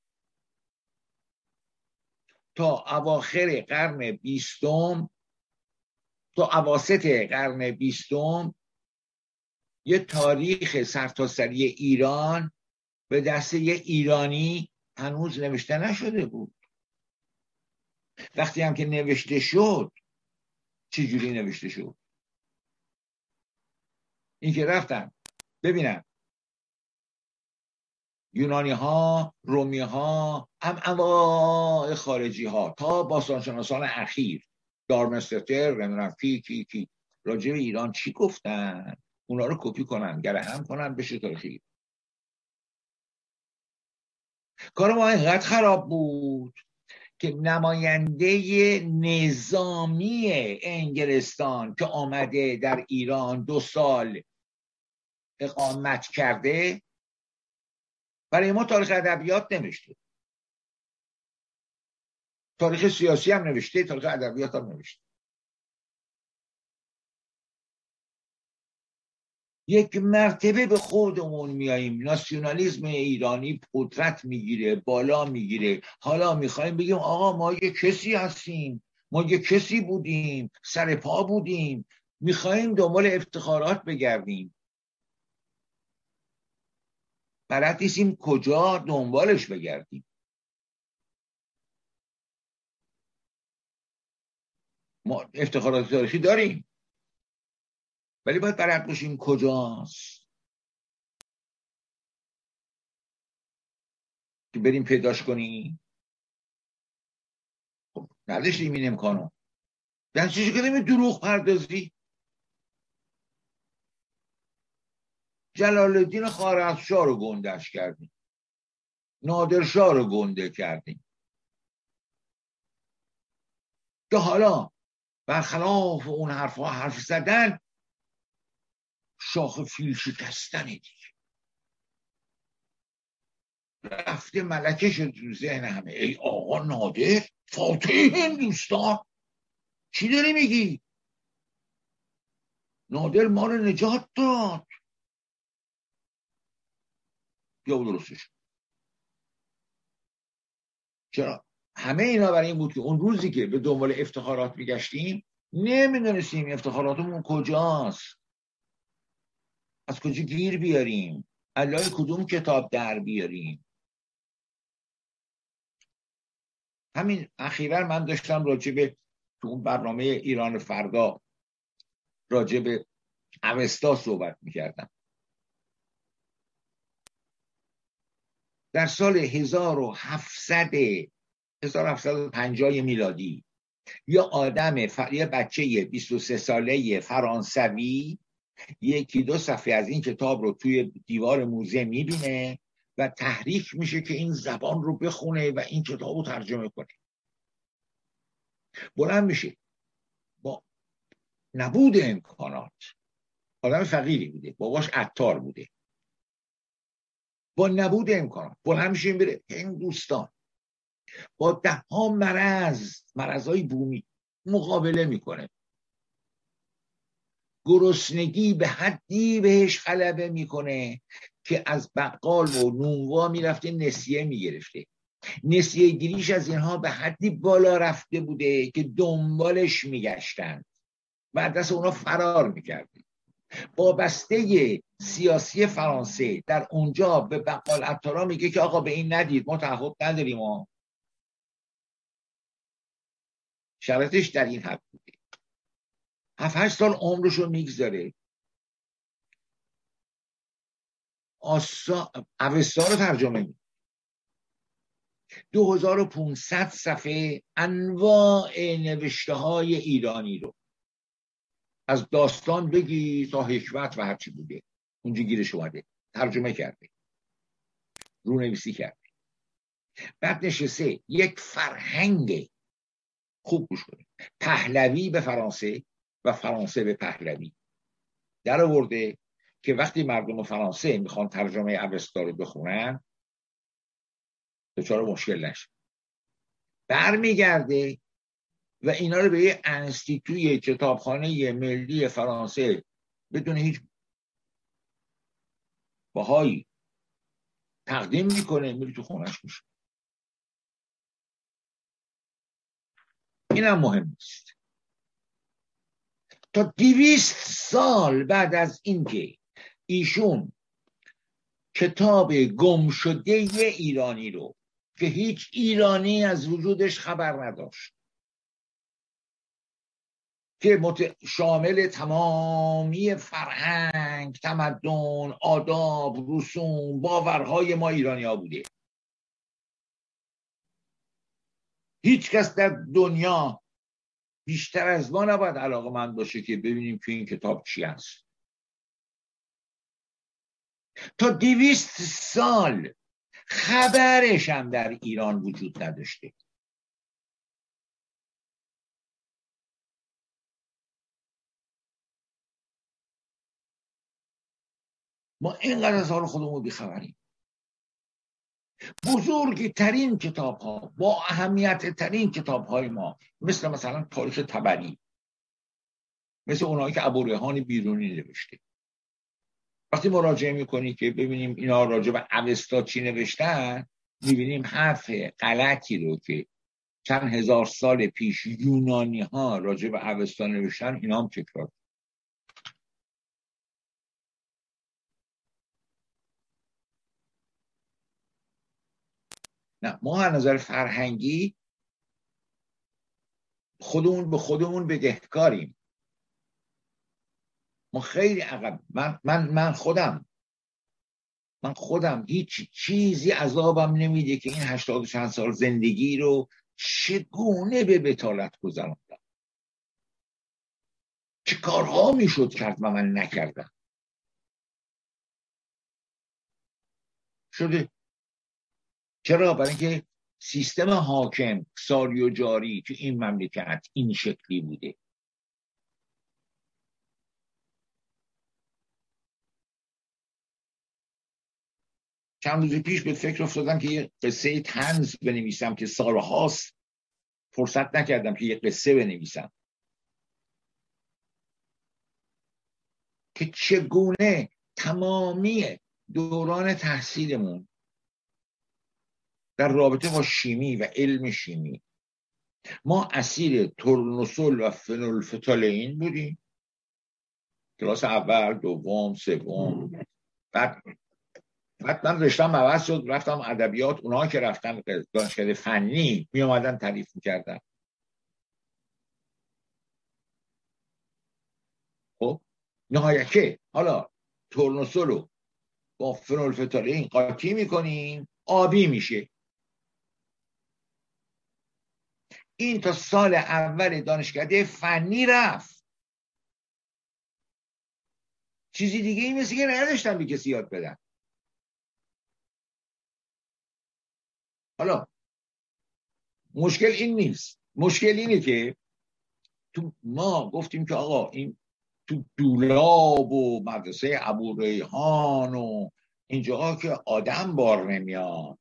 تا اواخر قرن بیستم تا اواسط قرن بیستم یه تاریخ سرتاسری ایران به دست یه ایرانی هنوز نوشته نشده بود. وقتی هم که نوشته شد چجوری نوشته شد؟ این که رفتن ببینم. یونانی ها رومی ها هم انواع خارجی ها تا باستانشناسان اخیر. دارمستر نمی‌دونم کی کی کی. راجع به ایران چی گفتن؟ اونا رو کپی کنن گره هم کنن بشه تاریخی کار ما اینقدر خراب بود. که نماینده نظامی انگلستان که آمده در ایران دو سال اقامت کرده برای ما تاریخ ادبیات نوشته. تاریخ سیاسی هم نوشته تاریخ ادبیات هم نوشته. یک مرتبه به خودمون میاییم. ناسیونالیزم ایرانی قدرت می‌گیره بالا می‌گیره. حالا می‌خوایم بگیم آقا ما یه کسی هستیم. ما یه کسی بودیم. سر پا بودیم. می‌خوایم دنبال افتخارات بگردیم. بلد نیستیم کجا دنبالش بگردیم. ما افتخارات تاریخی داریم. ولی باید برد باشیم کجاست؟ که بریم پیداش کنیم خب نداشتیم این امکانو یعنی چیزی که دروغ پردازی؟ جلال الدین خارزشاه رو گندش کردیم. نادرشاه رو گنده کردیم. که حالا برخلاف اون حرفها حرف زدن شاخ فیل شکستن دیگه رفته ملکه شد تو ذهن همه. ای آقا نادر فاتح هندوستان چی داری میگی؟ نادر ما رو نجات داد. یا درستش. چرا؟ همه اینا برای این بود که اون روزی که به دنبال افتخارات میگشتیم نمی‌دونستیم افتخاراتمون کجاست. از کجا گیر بیاریم؟ علای کدوم کتاب در بیاریم؟ همین اخیرا من داشتم راجع به تو اون برنامه ایران فردا راجع به اوستا صحبت می‌کردم. در سال 1700 1750 میلادی یا آدم ف... یه بچه 23 ساله فرانسوی یکی دو صفحه از این کتاب رو توی دیوار موزه می‌بینه و تحریک میشه که این زبان رو بخونه و این کتاب رو ترجمه کنه. بلند میشه با نبود امکانات. آدم فقیری بوده. باباش عطار بوده. با نبود امکانات. بلند میشه بره هندوستان با ده ها مرض مرضای بومی مقابله می‌کنه. گرسنگی به حدی بهش غلبه می‌کنه که از بقال و نونوا می‌رفته نسیه می‌گرفته. نسیه گیریش از اینها به حدی بالا رفته بوده که دنبالش میگشتن. و دست اونا فرار می‌کرده وابسته سیاسی فرانسه در اونجا به بقال عطارا میگه که آقا به این ندید ما تعهد نداریم. ما شرطش در این حد بوده هفت هشت سال عمرش رو می‌گذاره. آسا... اوستا رو ترجمه می 2500 صفحه انواع نوشته های ایرانی رو. از داستان بگی تا حکمت و هرچی بوده. اونجا گیرش اومده. ترجمه کرده. رونویسی کرده. بعد نشسته. یک فرهنگ. خوب گوش کنید. پهلوی به فرانسه. و فرانسه به پهلوی. در آورده که وقتی مردم فرانسه می‌خوان ترجمه اوستا رو بخونن دچار مشکل نشه. برمیگرده و اینا رو به یه انستیتوی کتابخانه ملی فرانسه بدون هیچ باهایی تقدیم می‌کنه میری تو خونش میشه. اینم مهم نیست. تا دیویست سال بعد از اینکه ایشون کتاب گم شده ایرانی رو که هیچ ایرانی از وجودش خبر نداشت که شامل تمامی فرهنگ تمدن آداب رسوم باورهای ما ایرانی ها بوده. هیچ کس در دنیا بیشتر از ما نباید علاقه من باشه که ببینیم که این کتاب چی است تا دویست سال خبرش هم در ایران وجود نداشته. ما اینقدر از حال خودمون بیخبریم. بزرگترین کتاب ها با اهمیت ترین کتاب های ما مثل مثلا تاریخ تبری مثل اونایی که ابوریحان بیرونی نوشته. وقتی مراجعه می‌کنی که ببینیم اینا راجع به اوستا چی نوشتن می‌بینیم حرف غلطی رو که چند هزار سال پیش یونانی ها راجع به اوستا نوشتن اینا هم تکرار نه ما از نظر فرهنگی خودمون به خودمون بدهکاریم ما خیلی عقب من, من, من خودم من خودم هیچ چیزی عذابم نمیده که این هشتاد چند سال زندگی رو چگونه به بتالت گذراندم؟ چه کارها می‌شد کرد و من نکردم؟ شده چرا؟ برای اینکه سیستم حاکم ساری و جاری تو این مملکت این شکلی بوده. چند روز پیش به فکر افتادم که یه قصه تنز بنویسم که سالهاست فرصت نکردم که یه قصه بنویسم. که چگونه تمامی دوران تحصیلمون در رابطه با شیمی و علم شیمی. ما اسیر تورنوسول و فنولفتالین بودیم. کلاس اول دوم سوم. بعد بعد من رشتم عوض شد رفتم ادبیات. اونها که رفتن دانشکده فنی می اومدن تعریف می‌کردن. خب؟ نهایت حالا تورنوسول رو با فنولفتالین قاطی می‌کنیم آبی میشه. این تا سال اول دانشکده فنی رفت. چیزی دیگه این مثل که نداشتم به کسی یاد بدن حالا مشکل این نیست. مشکل اینه که تو ما گفتیم که آقا این تو دولاب و مدرسه ابو ریحان و اینجاها که آدم بار نمیاد.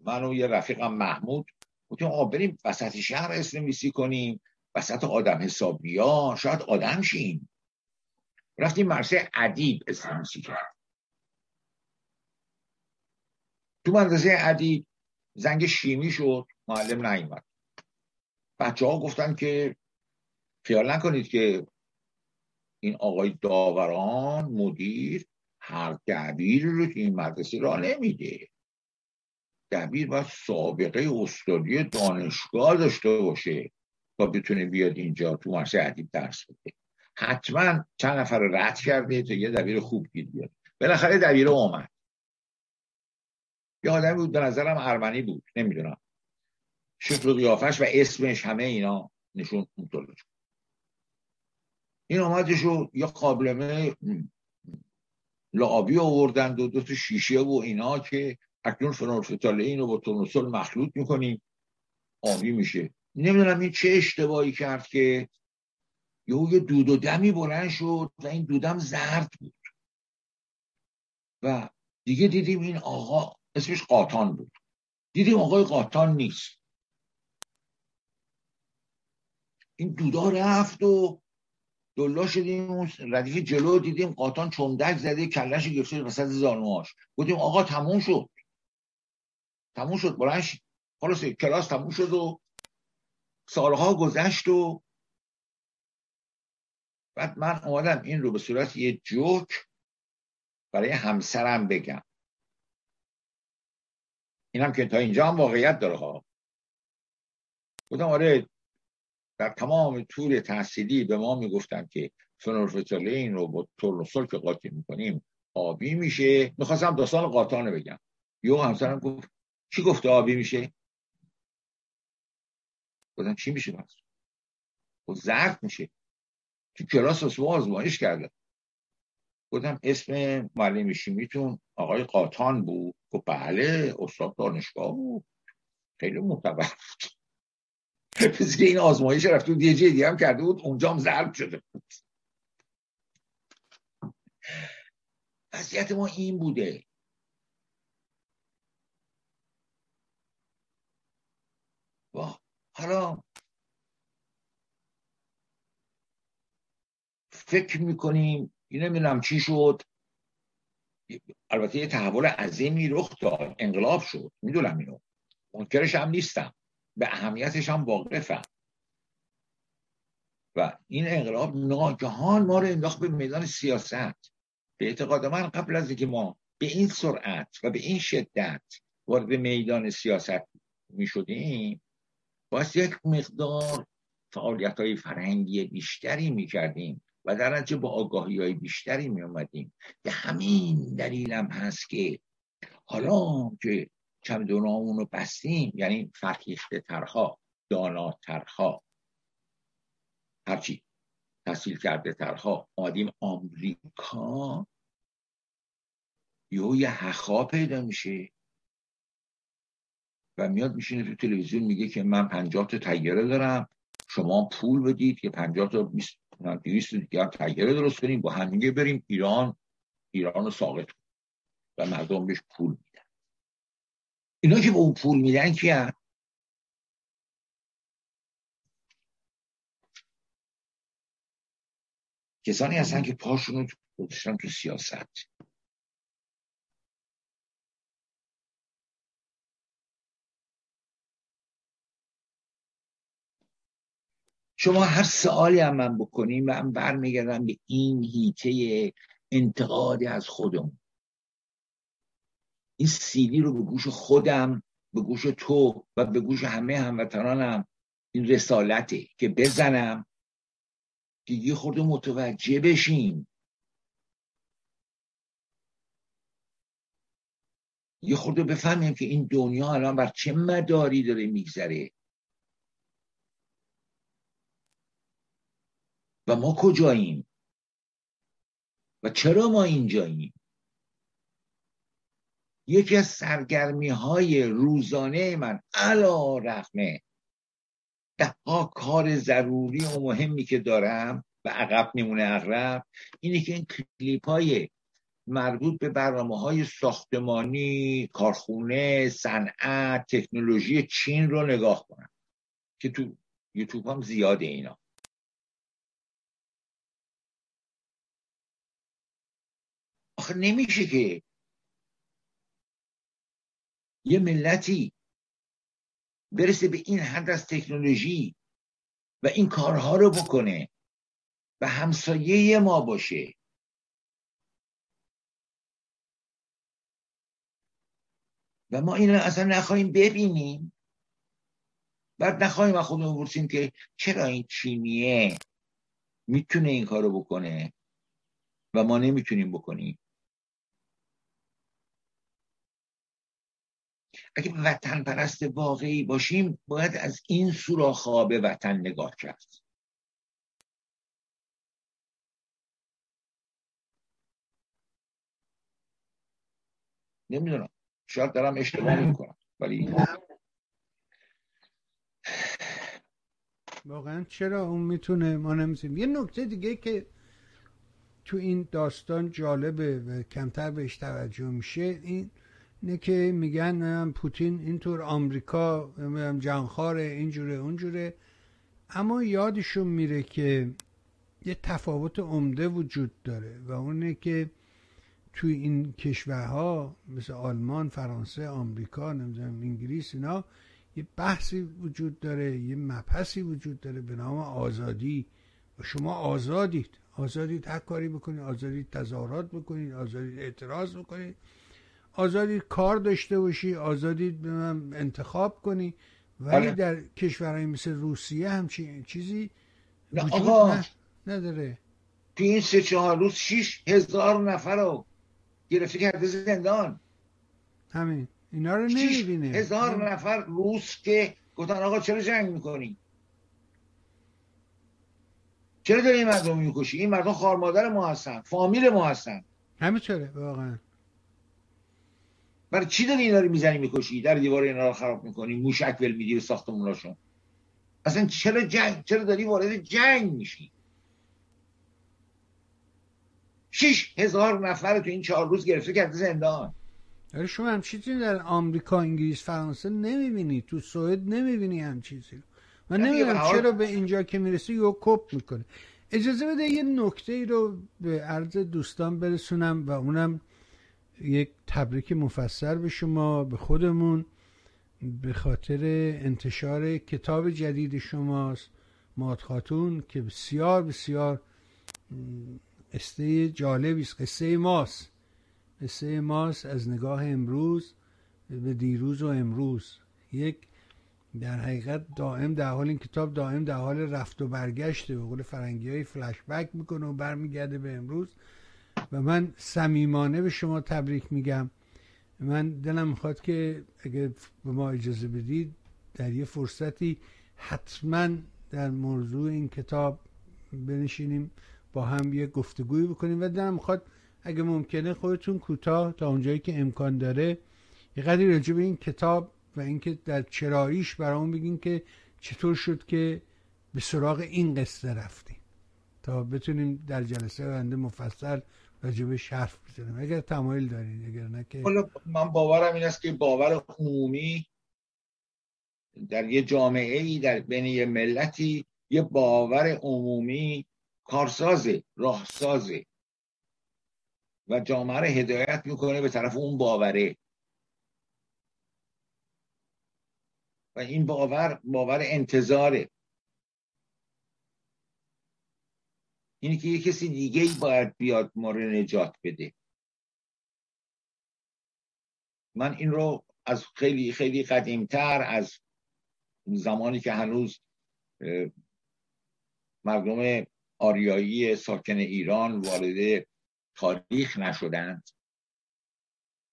من و یه رفیقم محمود گفتیم آقا بریم وسط شهر اسم کنیم وسط آدم حسابیا شاید آدم شیم. رفتیم مرسه ادیب اسم کرد. تو مدرسه ادیب زنگ شیمی شد معلم نیومد. بچه ها گفتن که خیال نکنید که این آقای داوران مدیر هر دبیر رو که این مدرسه را نمیده. دبیر باید سابقه استادی دانشگاه داشته باشه تا بتونه بیاد اینجا تو مرسه ادیب درس بده. حتما چند نفر رو رد کرده تا یه دبیر خوب گیر بیاد. بالاخره دبیر اومد. یه آدمی بود به نظرم ارمنی بود نمی‌دونم. شکل و قیافش و اسمش همه اینا نشون اونطور این آمدش رو یه قابلمه لعابی آوردن دو دو تا شیشه و اینا که اکنون فنولفتاله این رو با تورنوسول مخلوط می‌کنیم. آبی میشه. نمی‌دونم این چه اشتباهی کرد که یه دود و دمی بلند شد و این دودم زرد بود. و دیگه دیدیم این آقا اسمش قاطان بود. دیدیم آقای قاطان نیست. این دودا رفت و دلا شدیم اون ردیف جلو دیدیم. قاطان چندک زده کلش گرفته وسط زانوهاش. گفتیم آقا تموم شد. تموم شد بلنش خلاص کلاس تموم شد و سالها گذشت و بعد من اومدم این رو به صورت یه جوک برای همسرم بگم. اینم که تا اینجا هم واقعیت داره ها. بودم آره در تمام طول تحصیلی به ما می‌گفتن که فنورفتالین رو با تورنوسول که قاطی می‌کنیم آبی میشه. می‌خواستم داستان قاطانه بگم. یو همسرم گفت چی گفته آبی میشه؟ گفتم چی میشه بس و زرد میشه. تو کلاس اسمو آزمایش کرده. گفتم اسم معلم شیمیتون آقای قاطان بود. گفت بله استاد دانشگاه بود. خیلی معتبر بود. پس که این آزمایش رفت. تو یه دیگه هم کرده بود اونجا هم ضرب شده بود. وضعیت ما این بوده. و حالا فکر می‌کنیم نمی‌دونم چی شد البته یه تحول عظیمی رخ داد انقلاب شد می‌دونم اینو منکرش هم نیستم به اهمیتش هم واقفم و این انقلاب ناگهان ما رو انداخت به میدان سیاست به اعتقاد من قبل از اینکه ما به این سرعت و به این شدت وارد میدان سیاست می شدیم باید یک مقدار فعالیت های فرهنگی بیشتری می کردیم و در نتیجه با آگاهی های بیشتری می اومدیم به همین دلیلم هست که حالا که چمدونامون رو بستیم یعنی فرهیخته ترها داناترها هرچی تحصیل کرده ترها آدیم آمریکا یه حخا پیدا میشه. و میاد میشینه تو تلویزیون میگه که من پنجاه تا تیاره دارم شما پول بدید که پنجاه تا بیست دویست دیگر تیاره درست کنیم با همینگه بریم ایران ایران رو ساقط کنیم. و مردم بهش پول میدن. اینا که به اون پول میدن کیه کسانی هستن که پاشون رو تو سیاست. شما هر سوالی هم من بکنیم من برمیگردم به این هیته انتقادی از خودم. این سیدی رو به گوش خودم به گوش تو و به گوش همه هموطنانم این رسالته که بزنم. دیگه خورده متوجه بشیم یه خورده بفهمیم که این دنیا الان بر چه مداری داره میگذره. و ما کجاییم؟ و چرا ما اینجاییم؟ یکی از سرگرمی های روزانه من علا رقمه. ده ها کار ضروری و مهمی که دارم و عقب نمونه اغرب اینه که این کلیپ های مربوط به برنامه های ساختمانی کارخونه صنعت تکنولوژی چین رو نگاه کنم که تو یوتیوب هم زیاده اینا. آخه نمیشه که یه ملتی برسه به این حد از تکنولوژی و این کارها رو بکنه و همسایه ما باشه. و ما اینو اصلا نخواهیم ببینیم. بعد نخواهیم از خودمون بپرسیم که چرا این چینیه؟ می‌تونه این کارو بکنه و ما نمی‌تونیم بکنیم. اگه وطن پرست واقعی باشیم باید از این سوراخ به وطن نگاه کرد. نمی‌دونم. شاید دارم اشتباه می‌کنم ولی
واقعا چرا اون می‌تونه ما نمیسیم یه نکته دیگه که تو این داستان جالبه و کمتر بهش توجه میشه این اینه که میگن پوتین اینطور آمریکا جانخاره اینجوره اونجوره. اما یادشون میره که یه تفاوت عمده وجود داره و اونه که توی این کشورها مثل آلمان، فرانسه، آمریکا، نمی‌دونم انگلیس اینا یه بحثی وجود داره یه مبحثی وجود داره به نام آزادی. و شما آزادید. آزادید هر کاری بکنید آزادید تظاهرات بکنید آزادید اعتراض بکنید. آزادید کار داشته باشی من انتخاب کنی. ولی آره. در کشورهای مثل روسیه همچین چیزی وجود نداره.
تو این سه چهار روز شیش هزار نفر رو گرفته کرده زندان.
همین. اینا رو نمی‌بینه.
هزار نفر روس که گفتن آقا چرا جنگ می‌کنی؟ چرا داری این مردم می‌کشی؟ این مردم خارمادر ما هستن فامیل ما هستن.
همینطوره واقعا.
برای چی داری اینا رو می‌زنی می‌کشی؟ در دیوار اینا رو خراب می‌کنی موشک ول میدی به ساختموناشون اصلا چرا جنگ؟ چرا داری وارد جنگ میشی؟ شیش هزار نفر تو این چهار روز گرفته کرده زندان.
آره شما هم چیزی در آمریکا انگلیس فرانسه نمی‌بینی تو سوئد نمی‌بینی هم چیزی من نمی‌دونم چرا به اینجا که می‌رسی یو کپ می‌کنه. اجازه بده یه نکته ای رو به عرض دوستان برسونم و اونم یک تبریک مفسر به شما به خودمون به خاطر انتشار کتاب جدید شماست ماد خاتون که بسیار بسیار قصه جالبی است قصه ماست. قصه ماست از نگاه امروز به دیروز و امروز. یک در حقیقت دائم در حال این کتاب دائم در حال رفت و برگشته به قول فرنگی های فلش بک می‌کنه و برمیگرده به امروز. و من صمیمانه به شما تبریک میگم. من دلم می‌خواد که اگه به ما اجازه بدید در یه فرصتی حتما در موضوع این کتاب بنشینیم با هم یه گفتگوی بکنیم و دلم می‌خواد اگه ممکنه خودتون کوتاه تا اونجایی که امکان داره یه قدری راجع به این کتاب و اینکه در چراییش برامون بگین که چطور شد که به سراغ این قصه رفتیم تا بتونیم در جلسه آینده مفصل راجبش حرف بزنیم اگر تمایل دارید اگر نه که
من باورم این است که باور عمومی در یه جامعه ای در بین یه ملتی یه باور عمومی کارسازه راهسازه. و جامعه رو هدایت می‌کنه به طرف اون باوره. و این باور باور انتظاره. اینی که یه کسی دیگه ای باید بیاد ما رو نجات بده. من این رو از خیلی خیلی قدیمتر از زمانی که هنوز مردم آریایی ساکن ایران وارد تاریخ نشدند.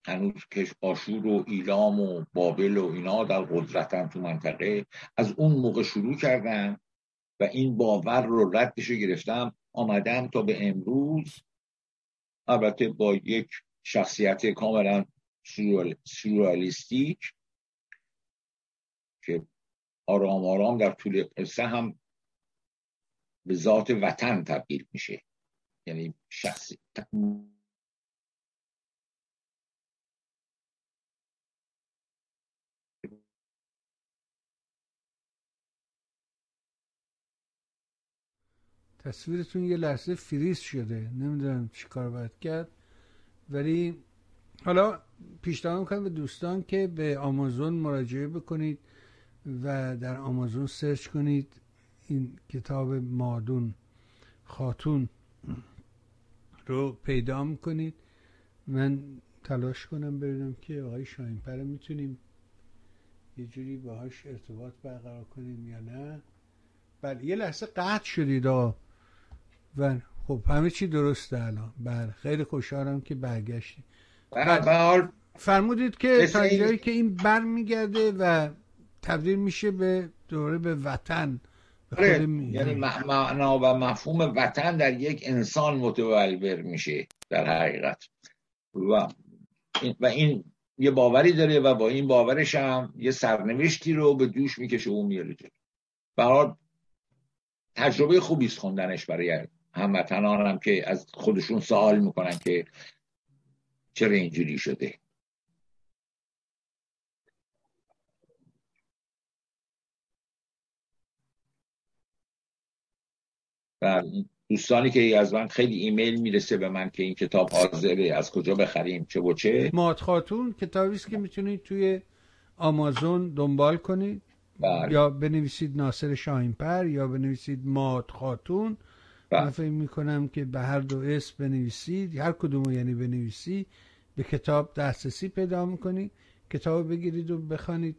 هنوز که آشور و ایلام و بابل و اینا در قدرتن تو منطقه. از اون موقع شروع کردن و این باور رو ردش رو گرفتم. آمدم تا به امروز. البته با یک شخصیت کاملا سورئالیستیک که آرام آرام در طول قصه هم به ذات وطن تبدیل میشه. یعنی شخصی
تصویرتون یه لحظه فریز شده. نمی‌دونم چی کار باید کرد. ولی حالا پیشنهاد می‌کنم به دوستان که به آمازون مراجعه بکنید و در آمازون سرچ کنید. این کتاب مادون خاتون رو پیدا می‌کنید. من تلاش کنم ببینم که آقای شاهینپر می‌تونیم یه جوری باهاش ارتباط برقرار کنیم یا نه. بله یه لحظه قطع شدید آقا. بله. خب همه چی درسته الان. بله. خیلی خوشحالم که برگشتیم.
بله.
فرمودید که تا جایی که این بر میگرده و تبدیل میشه به دوره به وطن.
آره یعنی معنا و مفهوم وطن در یک انسان متولور میشه در حقیقت. و و این یه باوری داره و با این باورش هم یه سرنوشتی رو به دوش می‌کشه و میاره جلو. تجربه خوبی است خوندنش برای هموطنان هم که از خودشون سوال می‌کنن که چرا اینجوری شده و دوستانی که از من خیلی ایمیل می‌رسه به من که این کتاب حاضره از کجا بخریم چه و چه
مات خاتون کتابی است که می‌تونید توی آمازون دنبال کنید بله. یا بنویسید ناصر شاهینپر یا بنویسید مات خاتون. من فکر می‌کنم که به هر دو اسم بنویسید هر کدوم یعنی بنویسی به کتاب دسترسی پیدا می‌کنید کتاب بگیرید و بخوانید.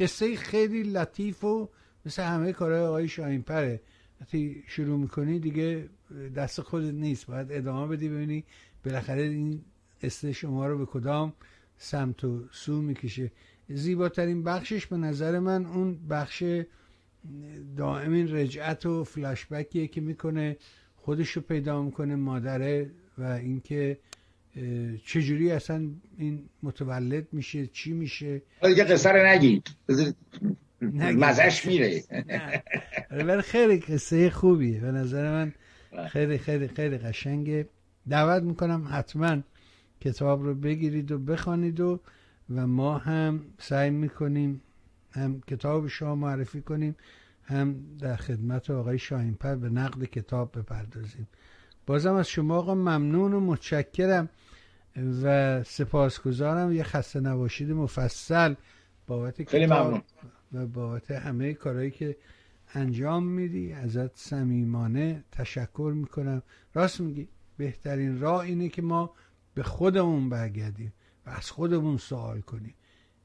قصه خیلی لطیف و مثل همه کارهای آقای شاهینپره. وقتی شروع می‌کنی دیگه دست خودت نیست باید ادامه بدی ببینی بالاخره این قصه شما رو به کدام سمت و سو می‌کشه. زیباترین بخشش به نظر من اون بخش دائم این رجعت و فلاشبکیه که می‌کنه خودش رو پیدا می‌کنه مادره و اینکه چجوری اصلا این متولد میشه چی میشه؟
دیگه قصه رو نگید. مزش میره.
ولی خیلی قصه خوبیه. به نظر من خیلی خیلی خیلی قشنگه. دعوت می‌کنم حتما کتاب رو بگیرید و بخوانید و و ما هم سعی می‌کنیم هم کتاب شما معرفی کنیم هم در خدمت آقای شاهینپر به نقد کتاب بپردازیم. بازم از شما آقا ممنون و متشکرم و سپاسگزارم. یه خسته نباشید مفصل بابت
خیلی ممنون.
و بابت همه کارهایی که انجام میدی. ازت صمیمانه تشکر می‌کنم. راست میگی بهترین راه اینه که ما به خودمون برگردیم و از خودمون سوال کنیم.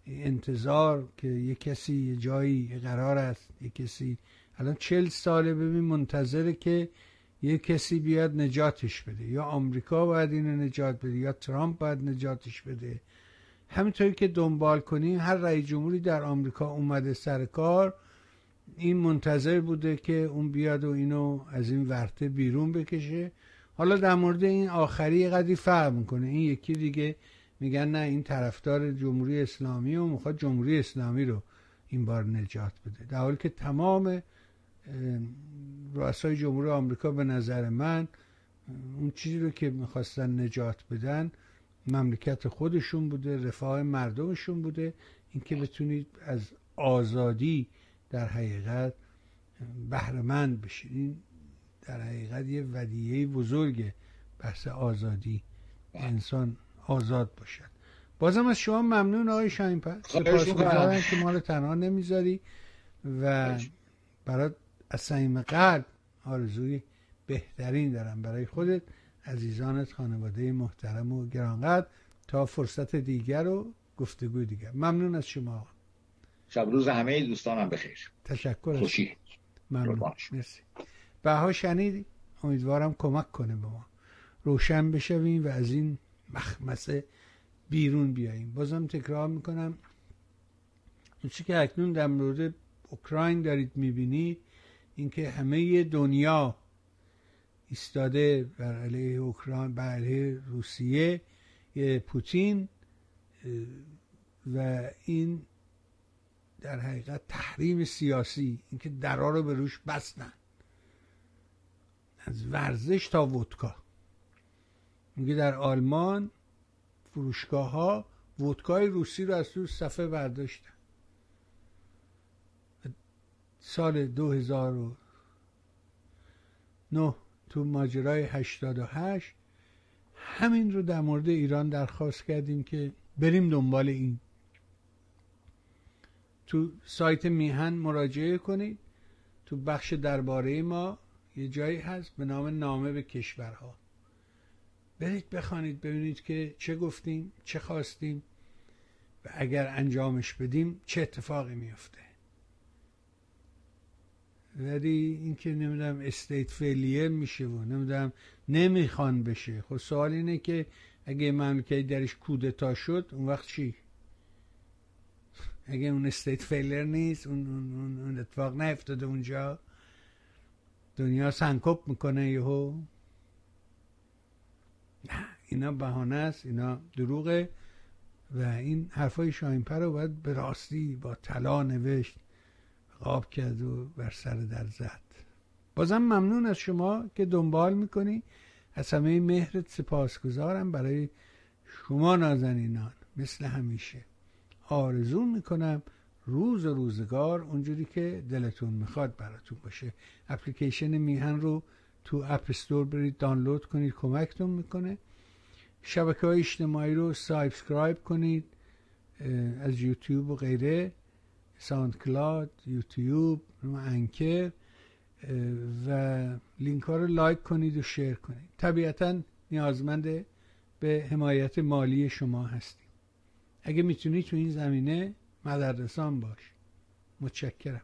انتظار که یه کسی یه جایی قرار است یه کسی. الان چل ساله ببین منتظره که یه کسی بیاد نجاتش بده. یا آمریکا باید اینو نجات بده یا ترامپ باید نجاتش بده. همینطوری که دنبال کنیم هر رئیس جمهوری در آمریکا اومده سر کار این منتظر بوده که اون بیاد و اینو از این ورته بیرون بکشه. حالا در مورد این آخری قدری فرق می‌کنه. این یکی دیگه میگن نه این طرفدار جمهوری اسلامی و می‌خواد جمهوری اسلامی رو این بار نجات بده. در حالی که تمام رؤسای جمهوری آمریکا به نظر من اون چیزی رو که می‌خواستن نجات بدن مملکت خودشون بوده رفاه مردمشون بوده. اینکه بتونید از آزادی در حقیقت بهرهمند بشید این در حقیقت یه ودیعه بزرگه بحث آزادی انسان آزاد باشد. بازم از شما ممنون آقای شاینپر سپاسگزارم که ما رو تنها نمی‌ذاری و برات از صمیم قلب آرزوی بهترین دارم. برای خودت عزیزانت خانواده محترم و گرانقدر تا فرصت دیگر و گفتگوی دیگر. ممنون از شما.
شب روز همه دوستانم بخیر.
تشکر
خوشی.
ممنون. مرسی. بها شنید امیدوارم کمک کنه به ما. روشن بشویم و از این مخمسه بیرون بیاییم. بازم تکرار می‌کنم. چی که اکنون در مورد اوکراین دارید می‌بینید اینکه همه دنیا ایستاده بر علیه اوکراین بر علیه روسیه پوتین و این در حقیقت تحریم سیاسی اینکه درا رو به روش بستن. از ورزش تا ودکا. میگه در آلمان فروشگاه ها ودکای روسی رو از تو صفحه برداشتن. سال 2009 تو ماجرای 88 همین رو در مورد ایران درخواست کردیم که بریم دنبال این. تو سایت میهن مراجعه کنید. تو بخش درباره ما یه جایی هست به نام نامه به کشورها. برید بخوانید ببینید که چه گفتیم چه خواستیم و اگر انجامش بدیم چه اتفاقی میفته ولی اینکه نمی‌دونم state failure میشه و نمی‌دونم نمی‌خوان بشه. خب سوال اینه که اگه مملکتی درش کودتا شد اون وقت چی؟ اگه اون state failure نیست اون, اون, اون اتفاق نیفتاده اونجا. دنیا سنکوب می‌کنه یهو. نه اینا بهانه است اینا دروغه و این حرفای شاینپر رو باید به راستی با طلا نوشت قاب کرد و بر سر در زد. بازم ممنون از شما که دنبال می‌کنی. از همه مهرت سپاسگزارم برای شما نازنینان. مثل همیشه. آرزو می‌کنم روز و روزگار اونجوری که دلتون می‌خواد براتون باشه. اپلیکیشن میهن رو تو App Store برید دانلود کنید کمکتون می‌کنه. شبکه های اجتماعی رو subscribe کنید از یوتیوب و غیره. SoundCloud یوتیوب Anchor و لینک ها رو لایک کنید و share کنید. طبیعتا نیازمند به حمایت مالی شما هستیم. اگه می‌تونی تو این زمینه مدرسان باش. متشکرم.